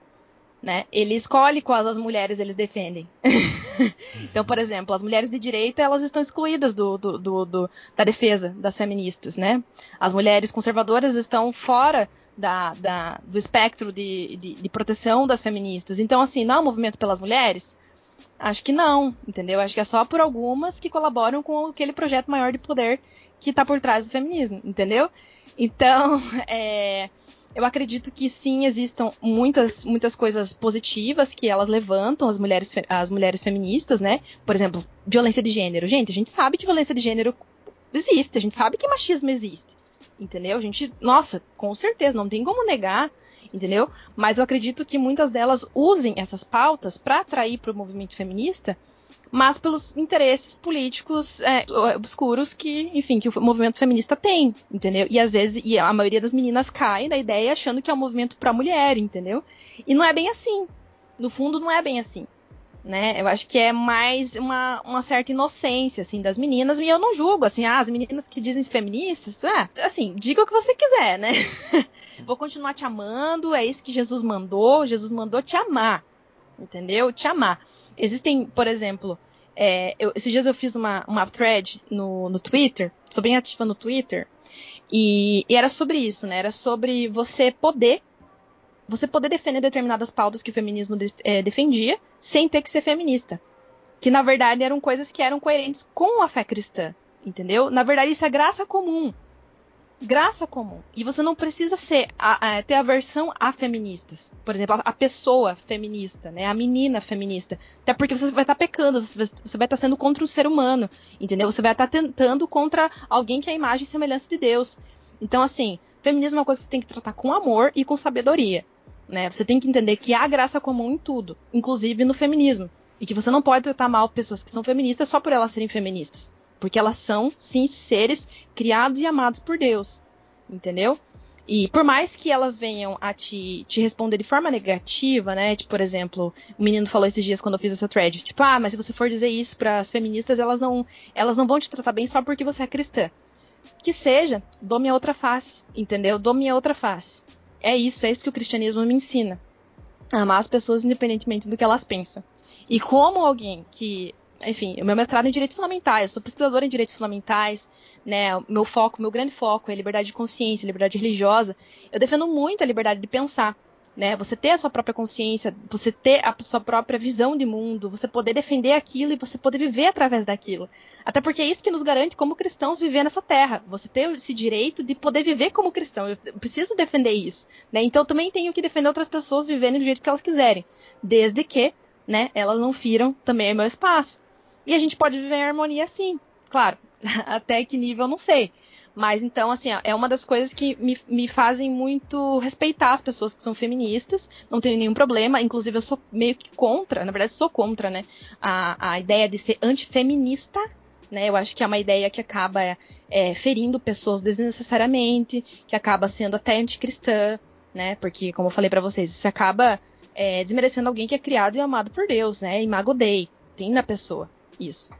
[SPEAKER 4] Né? Ele escolhe quais as mulheres eles defendem. então, por exemplo, as mulheres de direita elas estão excluídas do, do, do, do, da defesa das feministas, né? As mulheres conservadoras estão fora da, da, do espectro de, de, de, proteção das feministas. Então, assim, não um movimento pelas mulheres? Acho que não, entendeu? Acho que é só por algumas que colaboram com aquele projeto maior de poder que está por trás do feminismo, entendeu? Então, é, eu acredito que sim, existam muitas, muitas coisas positivas que elas levantam, as mulheres, as mulheres feministas, né? Por exemplo, violência de gênero. Gente, a gente sabe que violência de gênero existe, a gente sabe que machismo existe entendeu? A gente, nossa, com certeza, não tem como negar, entendeu? Mas eu acredito que muitas delas usem essas pautas para atrair para o movimento feminista, mas pelos interesses políticos é, obscuros que, enfim, que o movimento feminista tem, entendeu? E às vezes, e a maioria das meninas cai na ideia achando que é um movimento para mulher, entendeu? E não é bem assim. No fundo, não é bem assim né? Eu acho que é mais uma, uma certa inocência, assim, das meninas, e eu não julgo, assim, ah, as meninas que dizem feministas, ah, assim, diga o que você quiser, né? Vou continuar te amando, é isso que Jesus mandou, Jesus mandou te amar, entendeu? Te amar. Existem, por exemplo, é, eu, esses dias eu fiz uma, uma thread no, no Twitter, sou bem ativa no Twitter, e, e era sobre isso, né? Era sobre você poder você poder defender determinadas pautas que o feminismo de, é, defendia sem ter que ser feminista. Que na verdade eram coisas que eram coerentes com a fé cristã. Entendeu? Na verdade, isso é graça comum. Graça comum. E você não precisa ser a, a, ter aversão a feministas. Por exemplo, a, a, pessoa feminista, né? A menina feminista. Até porque você vai estar tá pecando, você você vai estar tá sendo contra um ser humano, entendeu? Você vai estar tá tentando contra alguém que é a imagem e semelhança de Deus. Então, assim, feminismo é uma coisa que você tem que tratar com amor e com sabedoria. Né? Você tem que entender que há graça comum em tudo, inclusive no feminismo. E que você não pode tratar mal pessoas que são feministas só por elas serem feministas. Porque elas são, sim, seres criados e amados por Deus. Entendeu? E por mais que elas venham a te, te responder de forma negativa, né? Tipo, por exemplo, o menino falou esses dias quando eu fiz essa thread. Tipo, ah, mas se você for dizer isso para as feministas, elas não, elas não vão te tratar bem só porque você é cristã. Que seja, dou minha outra face, entendeu? Dou minha outra face. É isso, é isso que o cristianismo me ensina. Amar as pessoas independentemente do que elas pensam. E como alguém que enfim, o meu mestrado é em direitos fundamentais, eu sou pesquisadora em direitos fundamentais, né? O meu foco, meu grande foco é liberdade de consciência, liberdade religiosa. Eu defendo muito a liberdade de pensar, né? Você ter a sua própria consciência, você ter a sua própria visão de mundo, você poder defender aquilo e você poder viver através daquilo. Até porque é isso que nos garante como cristãos viver nessa terra. Você ter esse direito de poder viver como cristão. Eu preciso defender isso, né? Então eu também tenho que defender outras pessoas vivendo do jeito que elas quiserem, desde que, né, elas não firam também o meu espaço. E a gente pode viver em harmonia assim, claro. Até que nível eu não sei. Mas então, assim, é uma das coisas que me, me fazem muito respeitar as pessoas que são feministas, não tenho nenhum problema. Inclusive, eu sou meio que contra, na verdade, sou contra, né? A, a ideia de ser antifeminista, né? Eu acho que é uma ideia que acaba é, ferindo pessoas desnecessariamente, que acaba sendo até anticristã, né? Porque, como eu falei para vocês, você acaba é, desmerecendo alguém que é criado e amado por Deus, né? Imago Dei, tem na pessoa isso.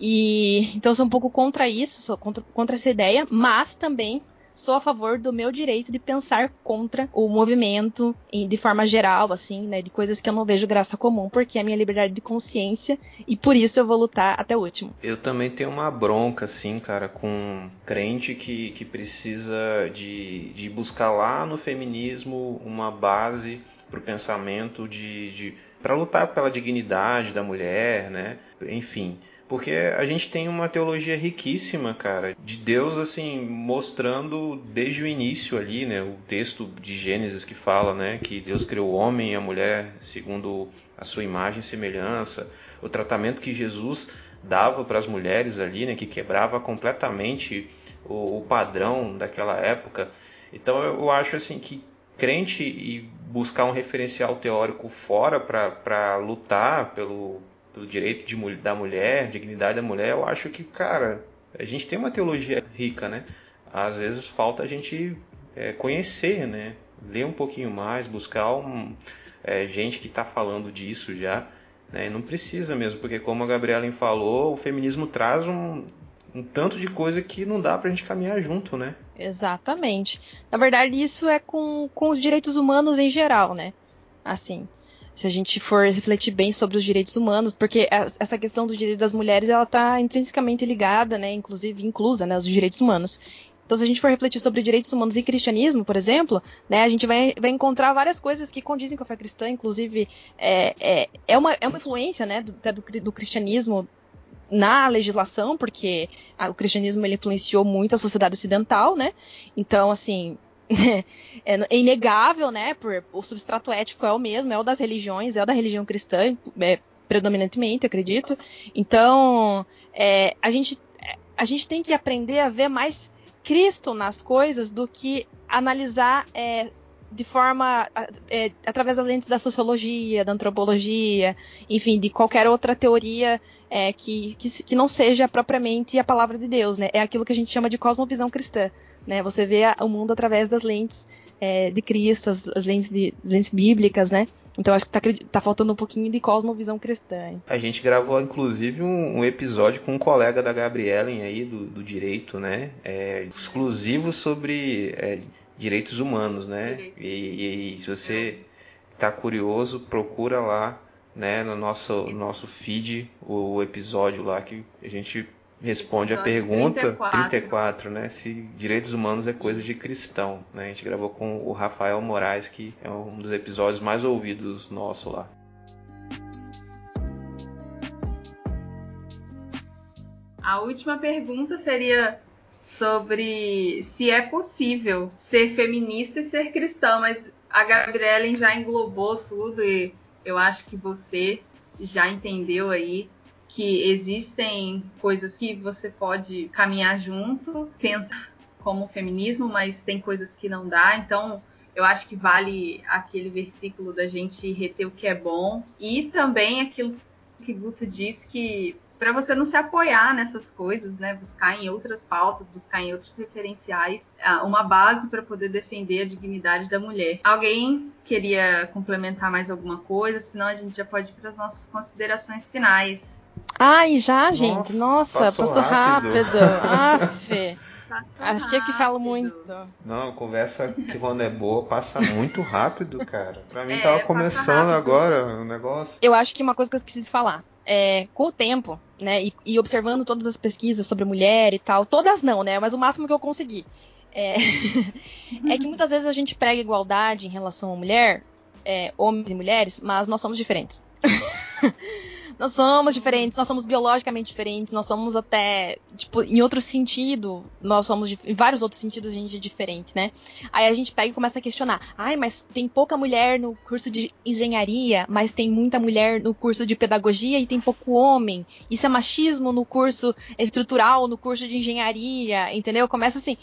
[SPEAKER 4] E então eu sou um pouco contra isso, sou contra, contra essa ideia, mas também sou a favor do meu direito de pensar contra o movimento de forma geral, assim, né, de coisas que eu não vejo graça comum, porque é a minha liberdade de consciência e por isso eu vou lutar até o último.
[SPEAKER 3] Eu também tenho uma bronca, assim, cara, com crente que, que precisa de, de buscar lá no feminismo uma base para o pensamento de, de para lutar pela dignidade da mulher, né? Enfim, porque a gente tem uma teologia riquíssima, cara, de Deus assim mostrando desde o início ali, né, o texto de Gênesis que fala, né, que Deus criou o homem e a mulher segundo a sua imagem e semelhança, o tratamento que Jesus dava para as mulheres ali, né, que quebrava completamente o, o padrão daquela época. Então eu acho assim que crente e buscar um referencial teórico fora para lutar pelo, pelo direito de, da mulher, dignidade da mulher, eu acho que, cara, a gente tem uma teologia rica, né? Às vezes falta a gente é, conhecer, né? Ler um pouquinho mais, buscar um, é, gente que está falando disso já. Né? Não precisa mesmo, porque como a Gabriela falou, o feminismo traz um, um tanto de coisa que não dá pra gente caminhar junto, né?
[SPEAKER 4] Exatamente. Na verdade, isso é com, com os direitos humanos em geral, né? Assim, se a gente for refletir bem sobre os direitos humanos, porque essa questão do direito das mulheres, ela tá intrinsecamente ligada, né? Inclusive, inclusa, né? Os direitos humanos. Então, se a gente for refletir sobre direitos humanos e cristianismo, por exemplo, né, a gente vai, vai encontrar várias coisas que condizem com a fé cristã, inclusive é, é, é, uma, é uma influência né, do, do, do cristianismo na legislação, porque a, o cristianismo ele influenciou muito a sociedade ocidental, né? Então, assim, é, é, inegável, né? Por, o substrato ético é o mesmo, é o das religiões, é o da religião cristã, é, predominantemente, acredito. Então, é, a, gente, a gente tem que aprender a ver mais Cristo nas coisas do que analisar é, de forma é, através das lentes da sociologia, da antropologia, enfim, de qualquer outra teoria é, que, que, que, não seja propriamente a palavra de Deus, né? É aquilo que a gente chama de cosmovisão cristã, né? Você vê o mundo através das lentes é, de Cristo, as, as lentes, de, lentes bíblicas, né? Então acho que tá, tá, faltando um pouquinho de cosmovisão cristã. Hein?
[SPEAKER 3] A gente gravou inclusive um, um, episódio com um colega da Gabrielen aí do, do direito, né? É, exclusivo sobre é, direitos humanos, né? E, e, se você está curioso, procura lá, né, no nosso nosso feed o, o episódio lá que a gente responde a pergunta 34. 34, né? Se direitos humanos é coisa de cristão, né? A gente gravou com o Rafael Moraes, que é um dos episódios mais ouvidos nosso lá.
[SPEAKER 2] A última pergunta seria sobre se é possível ser feminista e ser cristã, mas a Gabriela já englobou tudo e eu acho que você já entendeu aí que existem coisas que você pode caminhar junto, pensar como feminismo, mas tem coisas que não dá. Então, eu acho que vale aquele versículo da gente reter o que é bom e também aquilo que Guto diz que para você não se apoiar nessas coisas, né? Buscar em outras pautas, buscar em outros referenciais ah, uma base para poder defender a dignidade da mulher. Alguém queria complementar mais alguma coisa? Senão a gente já pode ir para as nossas considerações finais.
[SPEAKER 4] Ai, já, gente? Nossa, passou, passou rápido. rápido. Acho que é que falo muito.
[SPEAKER 3] Não, conversa que quando é boa passa muito rápido, cara. Pra mim é, tava começando agora o negócio.
[SPEAKER 4] Eu acho que uma coisa que eu esqueci de falar. É, com o tempo, né, e, e, observando todas as pesquisas sobre mulher e tal, todas não, né, mas o máximo que eu consegui, é, é que muitas vezes a gente prega igualdade em relação à mulher, é, homens e mulheres, mas nós somos diferentes. Nós somos diferentes, nós somos biologicamente diferentes, nós somos até, tipo, em outro sentido, nós somos, em vários outros sentidos a gente é diferente, né? Aí a gente pega e começa a questionar, ai, mas tem pouca mulher no curso de engenharia, mas tem muita mulher no curso de pedagogia e tem pouco homem. Isso é machismo no curso estrutural, no curso de engenharia, entendeu? Começa assim,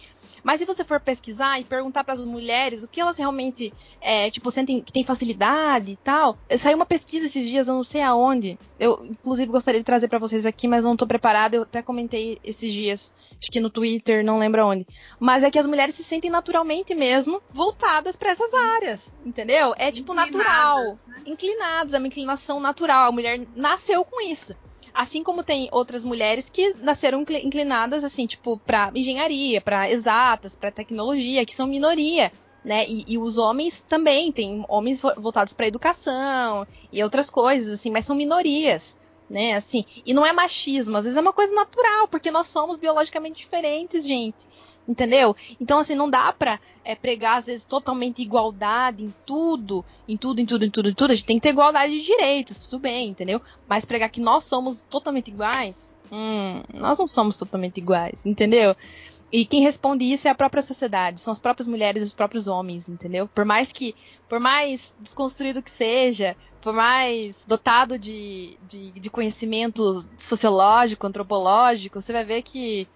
[SPEAKER 4] mas se você for pesquisar e perguntar para as mulheres o que elas realmente, é, tipo, sentem que tem facilidade e tal, saiu uma pesquisa esses dias, eu não sei aonde. Eu, inclusive, gostaria de trazer para vocês aqui, mas não estou preparada. Eu até comentei esses dias, acho que no Twitter, não lembro aonde. Mas é que as mulheres se sentem naturalmente mesmo voltadas para essas áreas, entendeu? É tipo Inclinadas, natural. Né? Inclinadas, é uma inclinação natural. A mulher nasceu com isso. Assim como tem outras mulheres que nasceram inclinadas, assim, tipo, pra engenharia, para exatas, para tecnologia, que são minoria. Né? E, e, os homens também, tem homens voltados para educação e outras coisas, assim, mas são minorias, né? Assim, e não é machismo, às vezes é uma coisa natural, porque nós somos biologicamente diferentes, gente. Entendeu? Então, assim, não dá pra é, pregar, às vezes, totalmente igualdade em tudo, em tudo, em tudo, em tudo, em tudo. A gente tem que ter igualdade de direitos, tudo bem, entendeu? Mas pregar que nós somos totalmente iguais, hum, nós não somos totalmente iguais, entendeu? E quem responde isso é a própria sociedade, são as próprias mulheres e os próprios homens, entendeu? Por mais que, por mais desconstruído que seja, por mais dotado de, de, de conhecimento sociológico, antropológico, você vai ver que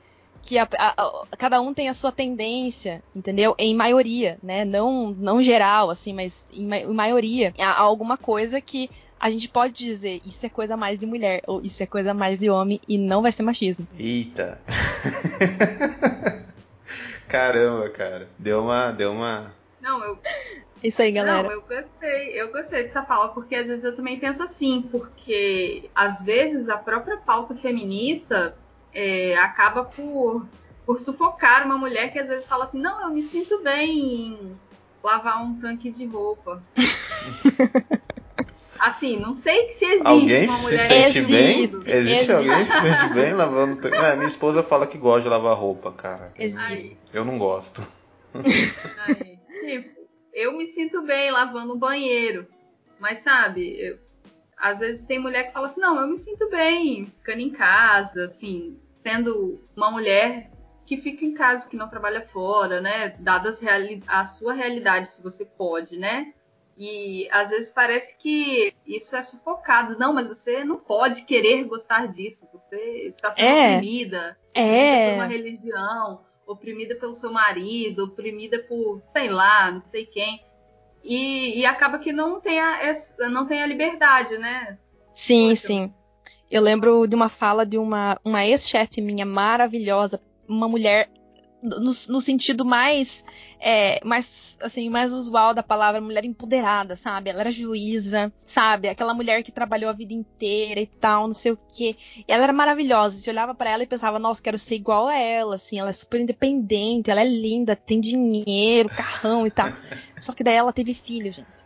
[SPEAKER 4] que a, a, a, cada um tem a sua tendência, entendeu? Em maioria, né? Não, não geral, assim, mas em, em maioria. Há alguma coisa que a gente pode dizer isso é coisa mais de mulher ou isso é coisa mais de homem e não vai ser machismo.
[SPEAKER 3] Eita. Caramba, cara. Deu uma, deu uma.
[SPEAKER 2] Não, eu
[SPEAKER 4] isso aí, galera.
[SPEAKER 2] Não, eu gostei, eu gostei dessa fala, porque às vezes eu também penso assim, porque às vezes a própria pauta feminista é, acaba por, por sufocar uma mulher que às vezes fala assim: não, eu me sinto bem em lavar um tanque de roupa. assim, não sei se existe
[SPEAKER 3] alguém
[SPEAKER 2] uma
[SPEAKER 3] mulher
[SPEAKER 2] se
[SPEAKER 3] sente
[SPEAKER 2] existe,
[SPEAKER 3] bem? Existe, existe, alguém que se sente bem lavando tanque? Ah, minha esposa fala que gosta de lavar roupa, cara.
[SPEAKER 4] Existe.
[SPEAKER 3] Eu não gosto.
[SPEAKER 2] Aí, tipo, eu me sinto bem lavando o banheiro. Mas sabe, eu, às vezes tem mulher que fala assim, não, eu me sinto bem ficando em casa, assim, sendo uma mulher que fica em casa, que não trabalha fora, né? Dadas a sua realidade, se você pode, né? E às vezes parece que isso é sufocado. Não, mas você não pode querer gostar disso. Você está sendo é. oprimida,
[SPEAKER 4] é.
[SPEAKER 2] por uma religião, oprimida pelo seu marido, oprimida por, sei lá, não sei quem. E, e acaba que não tem a, não tem a liberdade, né?
[SPEAKER 4] Sim, Poxa. sim. Eu lembro de uma fala de uma, uma ex-chefe minha maravilhosa, uma mulher no, no sentido mais é, mais, assim, mais usual da palavra mulher empoderada, sabe? Ela era juíza, sabe? Aquela mulher que trabalhou a vida inteira e tal, não sei o quê. E ela era maravilhosa. Você olhava para ela e pensava, nossa, quero ser igual a ela, assim. Ela é super independente, ela é linda, tem dinheiro, carrão e tal. Só que daí ela teve filho, gente.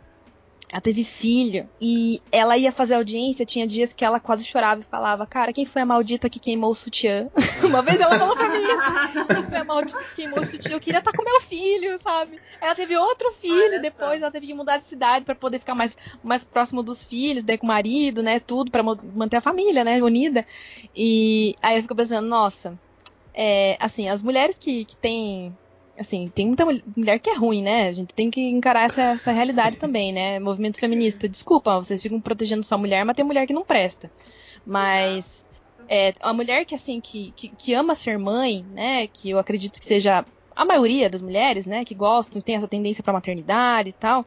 [SPEAKER 4] Ela teve filho e ela ia fazer audiência. Tinha dias que ela quase chorava e falava: Cara, quem foi a maldita que queimou o sutiã? Uma vez ela falou pra mim isso: Quem foi a maldita que queimou o sutiã? Eu queria estar com meu filho, sabe? Ela teve outro filho Olha depois, só. ela teve que mudar de cidade para poder ficar mais, mais próximo dos filhos, daí com o marido, né? Tudo para manter a família, né? Unida. E aí eu fico pensando: Nossa, é, assim, as mulheres que, que têm assim, tem muita mulher que é ruim, né? A gente tem que encarar essa, essa realidade também, né? Movimento feminista. Desculpa, vocês ficam protegendo só mulher, mas tem mulher que não presta. Mas é, a mulher que, assim, que, que, que, ama ser mãe, né? Que eu acredito que seja a maioria das mulheres, né? Que gostam, tem essa tendência pra maternidade e tal.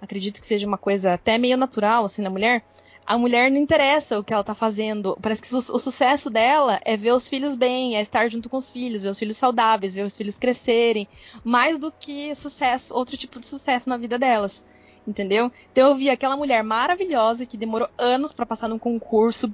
[SPEAKER 4] Acredito que seja uma coisa até meio natural, assim, na mulher a mulher não interessa o que ela tá fazendo. Parece que o, o, sucesso dela é ver os filhos bem, é estar junto com os filhos, ver os filhos saudáveis, ver os filhos crescerem, mais do que sucesso, outro tipo de sucesso na vida delas. Entendeu? Então eu vi aquela mulher maravilhosa que demorou anos para passar num concurso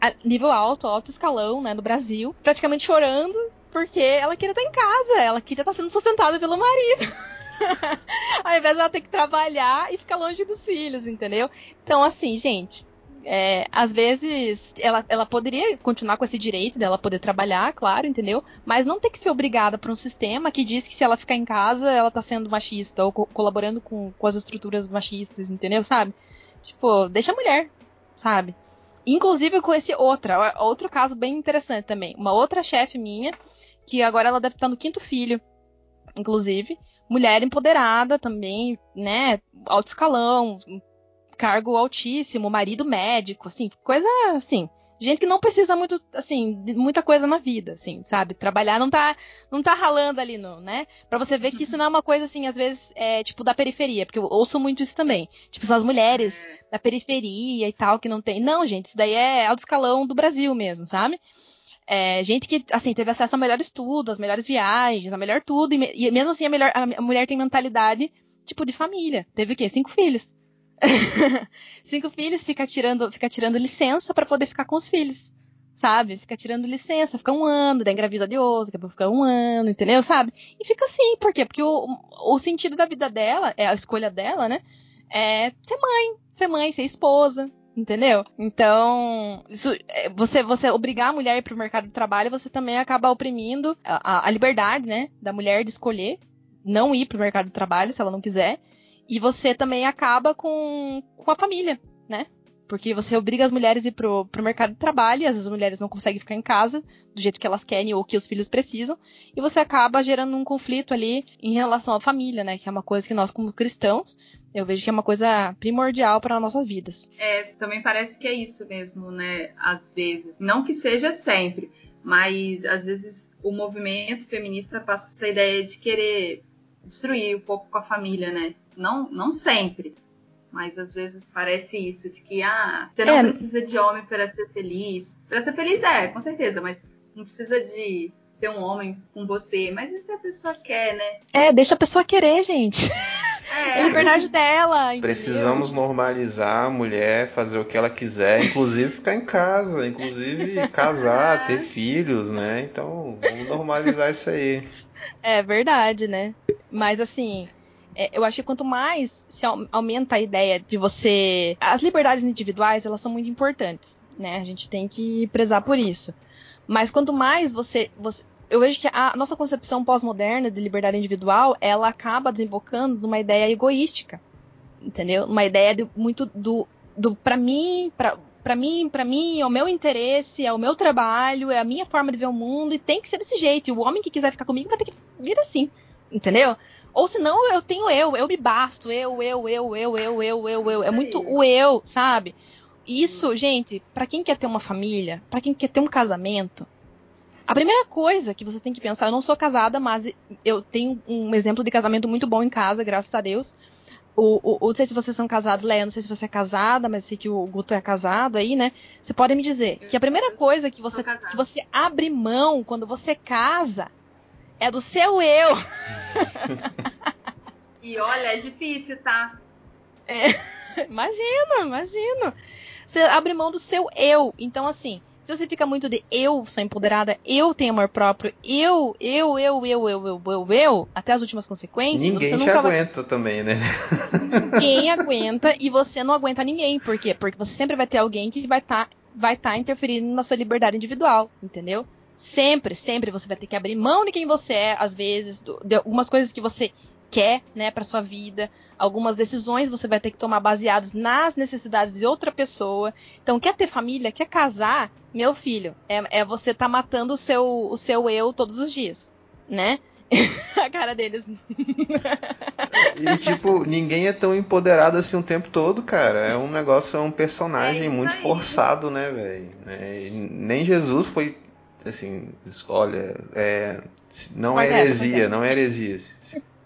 [SPEAKER 4] a nível alto, alto escalão, né, no Brasil, praticamente chorando porque ela queria estar em casa, ela queria estar sendo sustentada pelo marido. Ao invés de ela ter que trabalhar e ficar longe dos filhos, entendeu? Então, assim, gente, é, às vezes ela, ela poderia continuar com esse direito dela poder trabalhar, claro, entendeu? Mas não ter que ser obrigada por um sistema que diz que se ela ficar em casa, ela tá sendo machista ou co colaborando com, com as estruturas machistas, entendeu? Sabe? Tipo, deixa a mulher, sabe? Inclusive com esse outra, outro caso bem interessante também. Uma outra chefe minha, que agora ela deve estar no quinto filho, inclusive. Mulher empoderada também, né? Alto escalão, cargo altíssimo, marido médico, assim, coisa assim. Gente que não precisa muito, assim, de muita coisa na vida, assim, sabe? Trabalhar não tá, não tá ralando ali, no, né? Pra você ver que isso não é uma coisa, assim, às vezes, é, tipo, da periferia, porque eu ouço muito isso também. Tipo, são as mulheres é. da periferia e tal, que não tem. Não, gente, isso daí é alto escalão do Brasil mesmo, sabe? É, gente que, assim, teve acesso a melhor estudo, as melhores viagens, a melhor tudo, e, e mesmo assim a, melhor, a mulher tem mentalidade, tipo, de família. Teve o quê? Cinco filhos. Cinco filhos, fica tirando, fica tirando licença para poder ficar com os filhos. Sabe? Fica tirando licença, fica um ano, daí engravida de outro, depois fica um ano, entendeu? Sabe? E fica assim, por quê? Porque o, o sentido da vida dela, é a escolha dela, né? É ser mãe, ser mãe, ser esposa, entendeu? Então, isso, é, você, você obrigar a mulher a ir pro mercado de trabalho, você também acaba oprimindo a, a liberdade, né, da mulher de escolher não ir pro mercado de trabalho se ela não quiser. E você também acaba com, com a família, né? Porque você obriga as mulheres a ir pro, pro mercado de trabalho, às vezes as mulheres não conseguem ficar em casa do jeito que elas querem ou que os filhos precisam, e você acaba gerando um conflito ali em relação à família, né? Que é uma coisa que nós, como cristãos, eu vejo que é uma coisa primordial para nossas vidas.
[SPEAKER 2] É, também parece que é isso mesmo, né? Às vezes. Não que seja sempre, mas às vezes o movimento feminista passa essa ideia de querer destruir um pouco com a família, né? Não, não sempre. Mas às vezes parece isso, de que ah, você não é. precisa de homem para ser feliz. Para ser feliz é, com certeza, mas não precisa de ter um homem com você. Mas e se a pessoa quer, né?
[SPEAKER 4] É, deixa a pessoa querer, gente. É, é liberdade dela. Entendeu?
[SPEAKER 3] Precisamos normalizar a mulher fazer o que ela quiser, inclusive ficar em casa, inclusive casar, ter filhos, né? Então, vamos normalizar isso aí.
[SPEAKER 4] É verdade, né? Mas assim, é, eu acho que quanto mais se aumenta a ideia de você. As liberdades individuais, elas são muito importantes, né? A gente tem que prezar por isso. Mas quanto mais você. você eu vejo que a nossa concepção pós-moderna de liberdade individual, ela acaba desembocando numa ideia egoística. Entendeu? Uma ideia de, muito do. do para mim, para para mim, para mim, é o meu interesse, é o meu trabalho, é a minha forma de ver o mundo e tem que ser desse jeito. E o homem que quiser ficar comigo vai ter que vir assim, entendeu? Ou senão eu tenho eu, eu me basto, eu, eu, eu, eu, eu, eu, eu, eu. É muito o eu, sabe? Isso, gente, para quem quer ter uma família, para quem quer ter um casamento, a primeira coisa que você tem que pensar, eu não sou casada, mas eu tenho um exemplo de casamento muito bom em casa, graças a Deus. O, o, o, não sei se vocês são casados, Leia, não sei se você é casada, mas sei que o Guto é casado aí, né? Você pode me dizer que a primeira coisa que você, que você abre mão quando você casa é do seu eu.
[SPEAKER 2] e olha, é difícil, tá?
[SPEAKER 4] É, imagino, imagino. Você abre mão do seu eu. Então, assim, se você fica muito de eu sou empoderada, eu tenho amor próprio, eu, eu, eu, eu, eu, eu, eu, eu, até as últimas consequências.
[SPEAKER 3] Ninguém
[SPEAKER 4] você
[SPEAKER 3] nunca aguenta vai... também, né?
[SPEAKER 4] Ninguém aguenta e você não aguenta ninguém. Por quê? Porque você sempre vai ter alguém que vai estar tá, vai tá interferindo na sua liberdade individual, entendeu? Sempre, sempre você vai ter que abrir mão de quem você é, às vezes, de algumas coisas que você quer, né, para sua vida. Algumas decisões você vai ter que tomar baseados nas necessidades de outra pessoa. Então, quer ter família, quer casar, meu filho, é, é você tá matando o seu, o seu eu todos os dias, né? a cara deles.
[SPEAKER 3] e tipo, ninguém é tão empoderado assim o tempo todo, cara. É um negócio, é um personagem é muito aí. forçado, né, velho? É, nem Jesus foi assim, olha, é, não é heresia, não é heresia.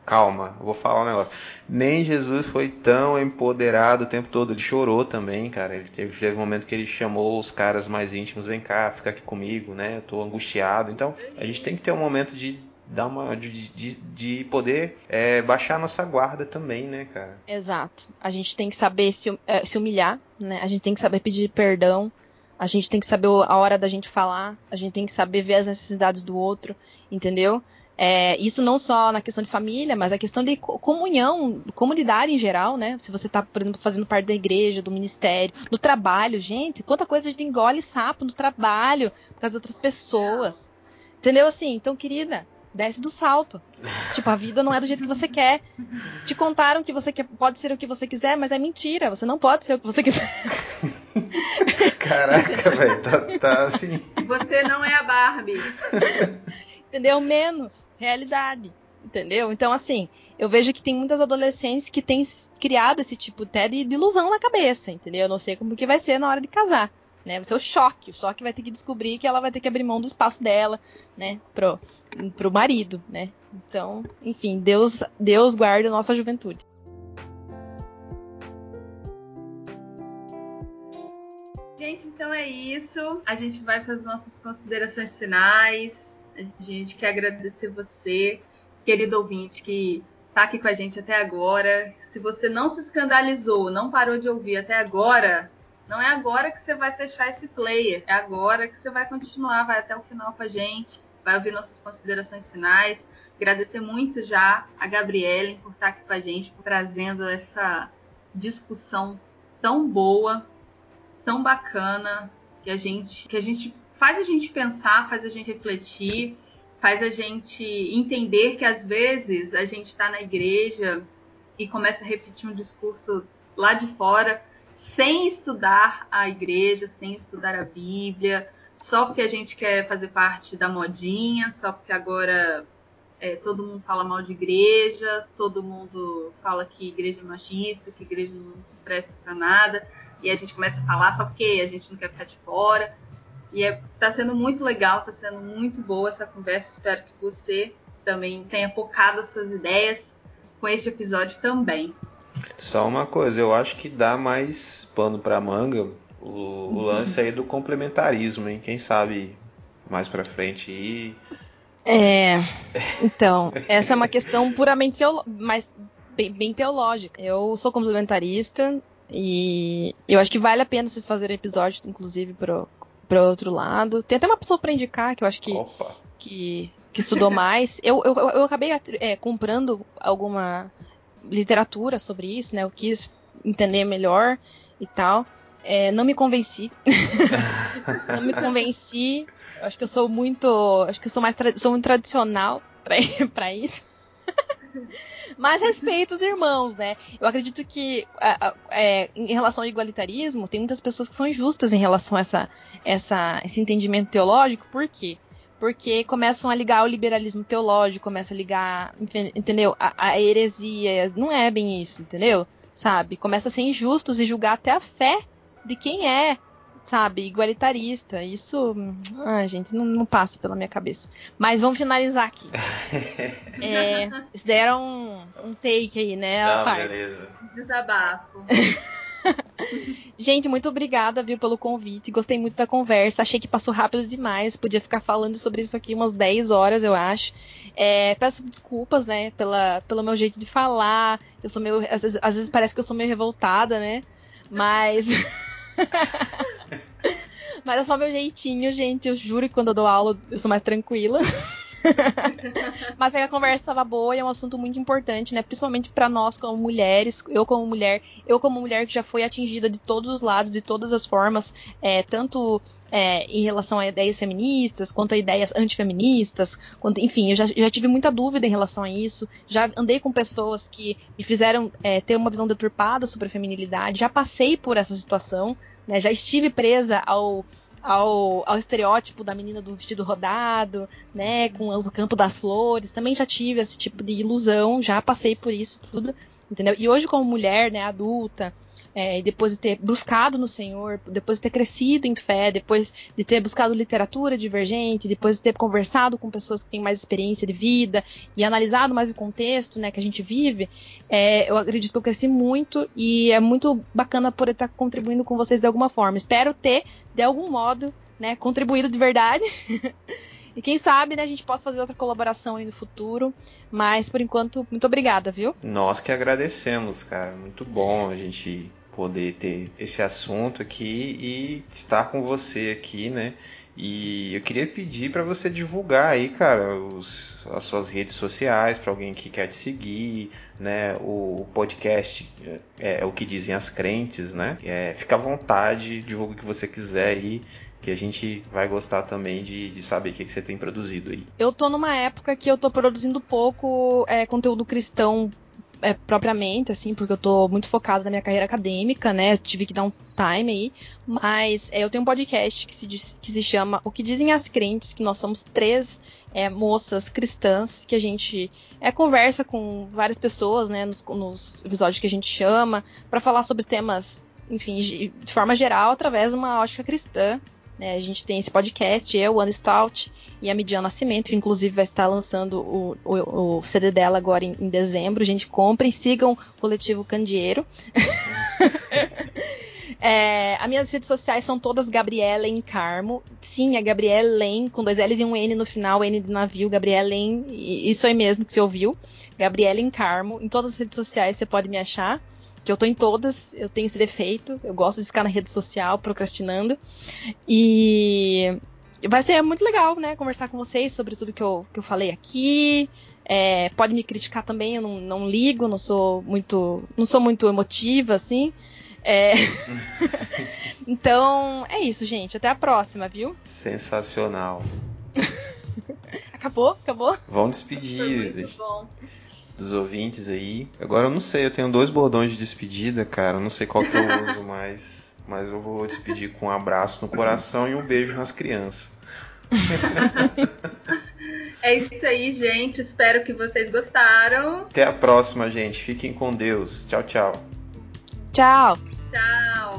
[SPEAKER 3] Calma, vou falar um negócio. Nem Jesus foi tão empoderado o tempo todo. Ele chorou também, cara. Ele teve, teve um momento que ele chamou os caras mais íntimos, vem cá, fica aqui comigo, né? Eu tô angustiado. Então, a gente tem que ter um momento de dar uma de, de, de poder é, baixar nossa guarda também, né, cara?
[SPEAKER 4] Exato. A gente tem que saber se, é, se humilhar, né? A gente tem que saber pedir perdão. A gente tem que saber a hora da gente falar. A gente tem que saber ver as necessidades do outro, entendeu? É, isso não só na questão de família, mas a questão de comunhão, comunidade em geral, né? Se você está, por exemplo, fazendo parte da igreja, do ministério, do trabalho, gente, quanta coisa a gente engole sapo no trabalho por causa de outras pessoas. Entendeu? Assim, então, querida, desce do salto. tipo, a vida não é do jeito que você quer. Te contaram que você quer, pode ser o que você quiser, mas é mentira. Você não pode ser o que você quiser.
[SPEAKER 3] Caraca, velho, tá, tá assim.
[SPEAKER 2] Você não é a Barbie.
[SPEAKER 4] Entendeu? Menos realidade. Entendeu? Então, assim, eu vejo que tem muitas adolescentes que têm criado esse tipo até de, de ilusão na cabeça, entendeu? Eu não sei como que vai ser na hora de casar né? Vai ser o choque. O choque vai ter que descobrir que ela vai ter que abrir mão do espaço dela, né? Pro, pro marido, né? Então, enfim, Deus, Deus guarda a nossa juventude.
[SPEAKER 2] Gente, então é isso. A gente vai para as nossas considerações finais. A gente quer agradecer você, querido ouvinte, que está aqui com a gente até agora. Se você não se escandalizou, não parou de ouvir até agora, não é agora que você vai fechar esse player, é agora que você vai continuar, vai até o final com a gente, vai ouvir nossas considerações finais. Agradecer muito já a Gabriele por estar aqui com a gente, por trazendo essa discussão tão boa, tão bacana, que a gente, que a gente faz a gente pensar, faz a gente refletir, faz a gente entender que às vezes a gente está na igreja e começa a repetir um discurso lá de fora sem estudar a igreja, sem estudar a Bíblia, só porque a gente quer fazer parte da modinha, só porque agora é, todo mundo fala mal de igreja, todo mundo fala que igreja é machista, que igreja não se presta para nada, e a gente começa a falar só porque a gente não quer ficar de fora. E está é, tá sendo muito legal, está sendo muito boa essa conversa. Espero que você também tenha focado as suas ideias com este episódio também.
[SPEAKER 3] Só uma coisa, eu acho que dá mais pano para manga o, o lance aí do complementarismo, hein? Quem sabe mais para frente e
[SPEAKER 4] é, então, essa é uma questão puramente mais bem, bem, teológica. Eu sou complementarista e eu acho que vale a pena vocês fazerem episódios, inclusive, pro, pro outro lado. Tem até uma pessoa para indicar que eu acho que, que, que, estudou mais. Eu, eu, eu acabei é, comprando alguma literatura sobre isso, né? Eu quis entender melhor e tal. É, não me convenci. não me convenci. Acho que eu sou muito. Acho que eu sou mais sou muito tradicional para isso. Mas respeito os irmãos, né? Eu acredito que é, em relação ao igualitarismo, tem muitas pessoas que são injustas em relação a essa, essa, esse entendimento teológico, por quê? porque começam a ligar o liberalismo teológico, começa a ligar, entendeu? A, a heresia, não é bem isso, entendeu? Sabe? Começa a ser injustos e julgar até a fé de quem é, sabe, igualitarista. Isso, ai, gente, não, não passa pela minha cabeça. Mas vamos finalizar aqui. é, era um, um take aí, né?
[SPEAKER 3] Não, beleza.
[SPEAKER 2] Desabafo.
[SPEAKER 4] Gente, muito obrigada, viu, pelo convite. Gostei muito da conversa. Achei que passou rápido demais. Podia ficar falando sobre isso aqui umas 10 horas, eu acho. É, peço desculpas, né, pela, pelo meu jeito de falar. Eu sou meio. Às vezes, às vezes parece que eu sou meio revoltada, né? Mas. Mas é só meu jeitinho, gente. Eu juro que quando eu dou aula eu sou mais tranquila. Mas que a conversa estava boa e é um assunto muito importante, né? Principalmente para nós como mulheres, eu como mulher, eu como mulher que já foi atingida de todos os lados, de todas as formas, é, tanto é, em relação a ideias feministas, quanto a ideias antifeministas, quanto, enfim, eu já, já, tive muita dúvida em relação a isso. Já andei com pessoas que me fizeram é, ter uma visão deturpada sobre a feminilidade, já passei por essa situação, né, já estive presa ao, ao, ao, estereótipo da menina do vestido rodado, né, com o campo das flores. Também já tive esse tipo de ilusão, já passei por isso tudo, entendeu? E hoje como mulher, né, adulta, é, depois de ter buscado no Senhor, depois de ter crescido em fé, depois de ter buscado literatura divergente, depois de ter conversado com pessoas que têm mais experiência de vida e analisado mais o contexto né, que a gente vive, é, eu acredito que eu cresci muito e é muito bacana poder estar contribuindo com vocês de alguma forma. Espero ter, de algum modo, né, contribuído de verdade. E quem sabe, né, a gente possa fazer outra colaboração aí no futuro. Mas por enquanto, muito obrigada, viu?
[SPEAKER 3] Nós que agradecemos, cara. Muito bom a gente poder ter esse assunto aqui e estar com você aqui, né? E eu queria pedir para você divulgar aí, cara, os, as suas redes sociais para alguém que quer te seguir, né? O podcast é, é, o que dizem as crentes, né? É, fica à vontade, divulga o que você quiser aí que a gente vai gostar também de, de saber o que, que, você tem produzido aí.
[SPEAKER 4] Eu tô numa época que eu tô produzindo pouco é, conteúdo cristão é, propriamente, assim, porque eu tô muito focado na minha carreira acadêmica, né? Eu tive que dar um time aí. Mas é, eu tenho um podcast que se, que se chama O que Dizem as Crentes, que nós somos três é, moças cristãs, que a gente é, conversa com várias pessoas, né? Nos, nos episódios que a gente chama, para falar sobre temas, enfim, de forma geral, através de uma ótica cristã. Né, a gente tem esse podcast, eu, Ana Stout e a Midian Nascimento, inclusive vai estar lançando o, o, o CD dela agora em, em, dezembro. Gente compra e sigam o coletivo Candeeiro. é, as minhas redes sociais são todas Gabriela Carmo. Sim, é Gabriela com dois L's e um N no final, N de navio, Gabriela isso aí mesmo que você ouviu. Gabriela Carmo. Em todas as redes sociais você pode me achar que eu tô em todas, eu tenho esse defeito, eu gosto de ficar na rede social procrastinando. E vai ser muito legal, né, conversar com vocês sobre tudo que eu, que eu falei aqui. É, pode me criticar também, eu não, não ligo, não sou muito. não sou muito emotiva, assim. É... então, é isso, gente. Até a próxima, viu?
[SPEAKER 3] Sensacional.
[SPEAKER 4] acabou? Acabou?
[SPEAKER 3] Vamos despedir. Foi muito bom dos ouvintes aí. Agora eu não sei, eu tenho dois bordões de despedida, cara. Eu não sei qual que eu uso mais. Mas eu vou despedir com um abraço no coração e um beijo nas crianças.
[SPEAKER 2] é isso aí, gente. Espero que vocês gostaram.
[SPEAKER 3] Até a próxima, gente. Fiquem com Deus. Tchau, tchau.
[SPEAKER 4] Tchau.
[SPEAKER 2] Tchau.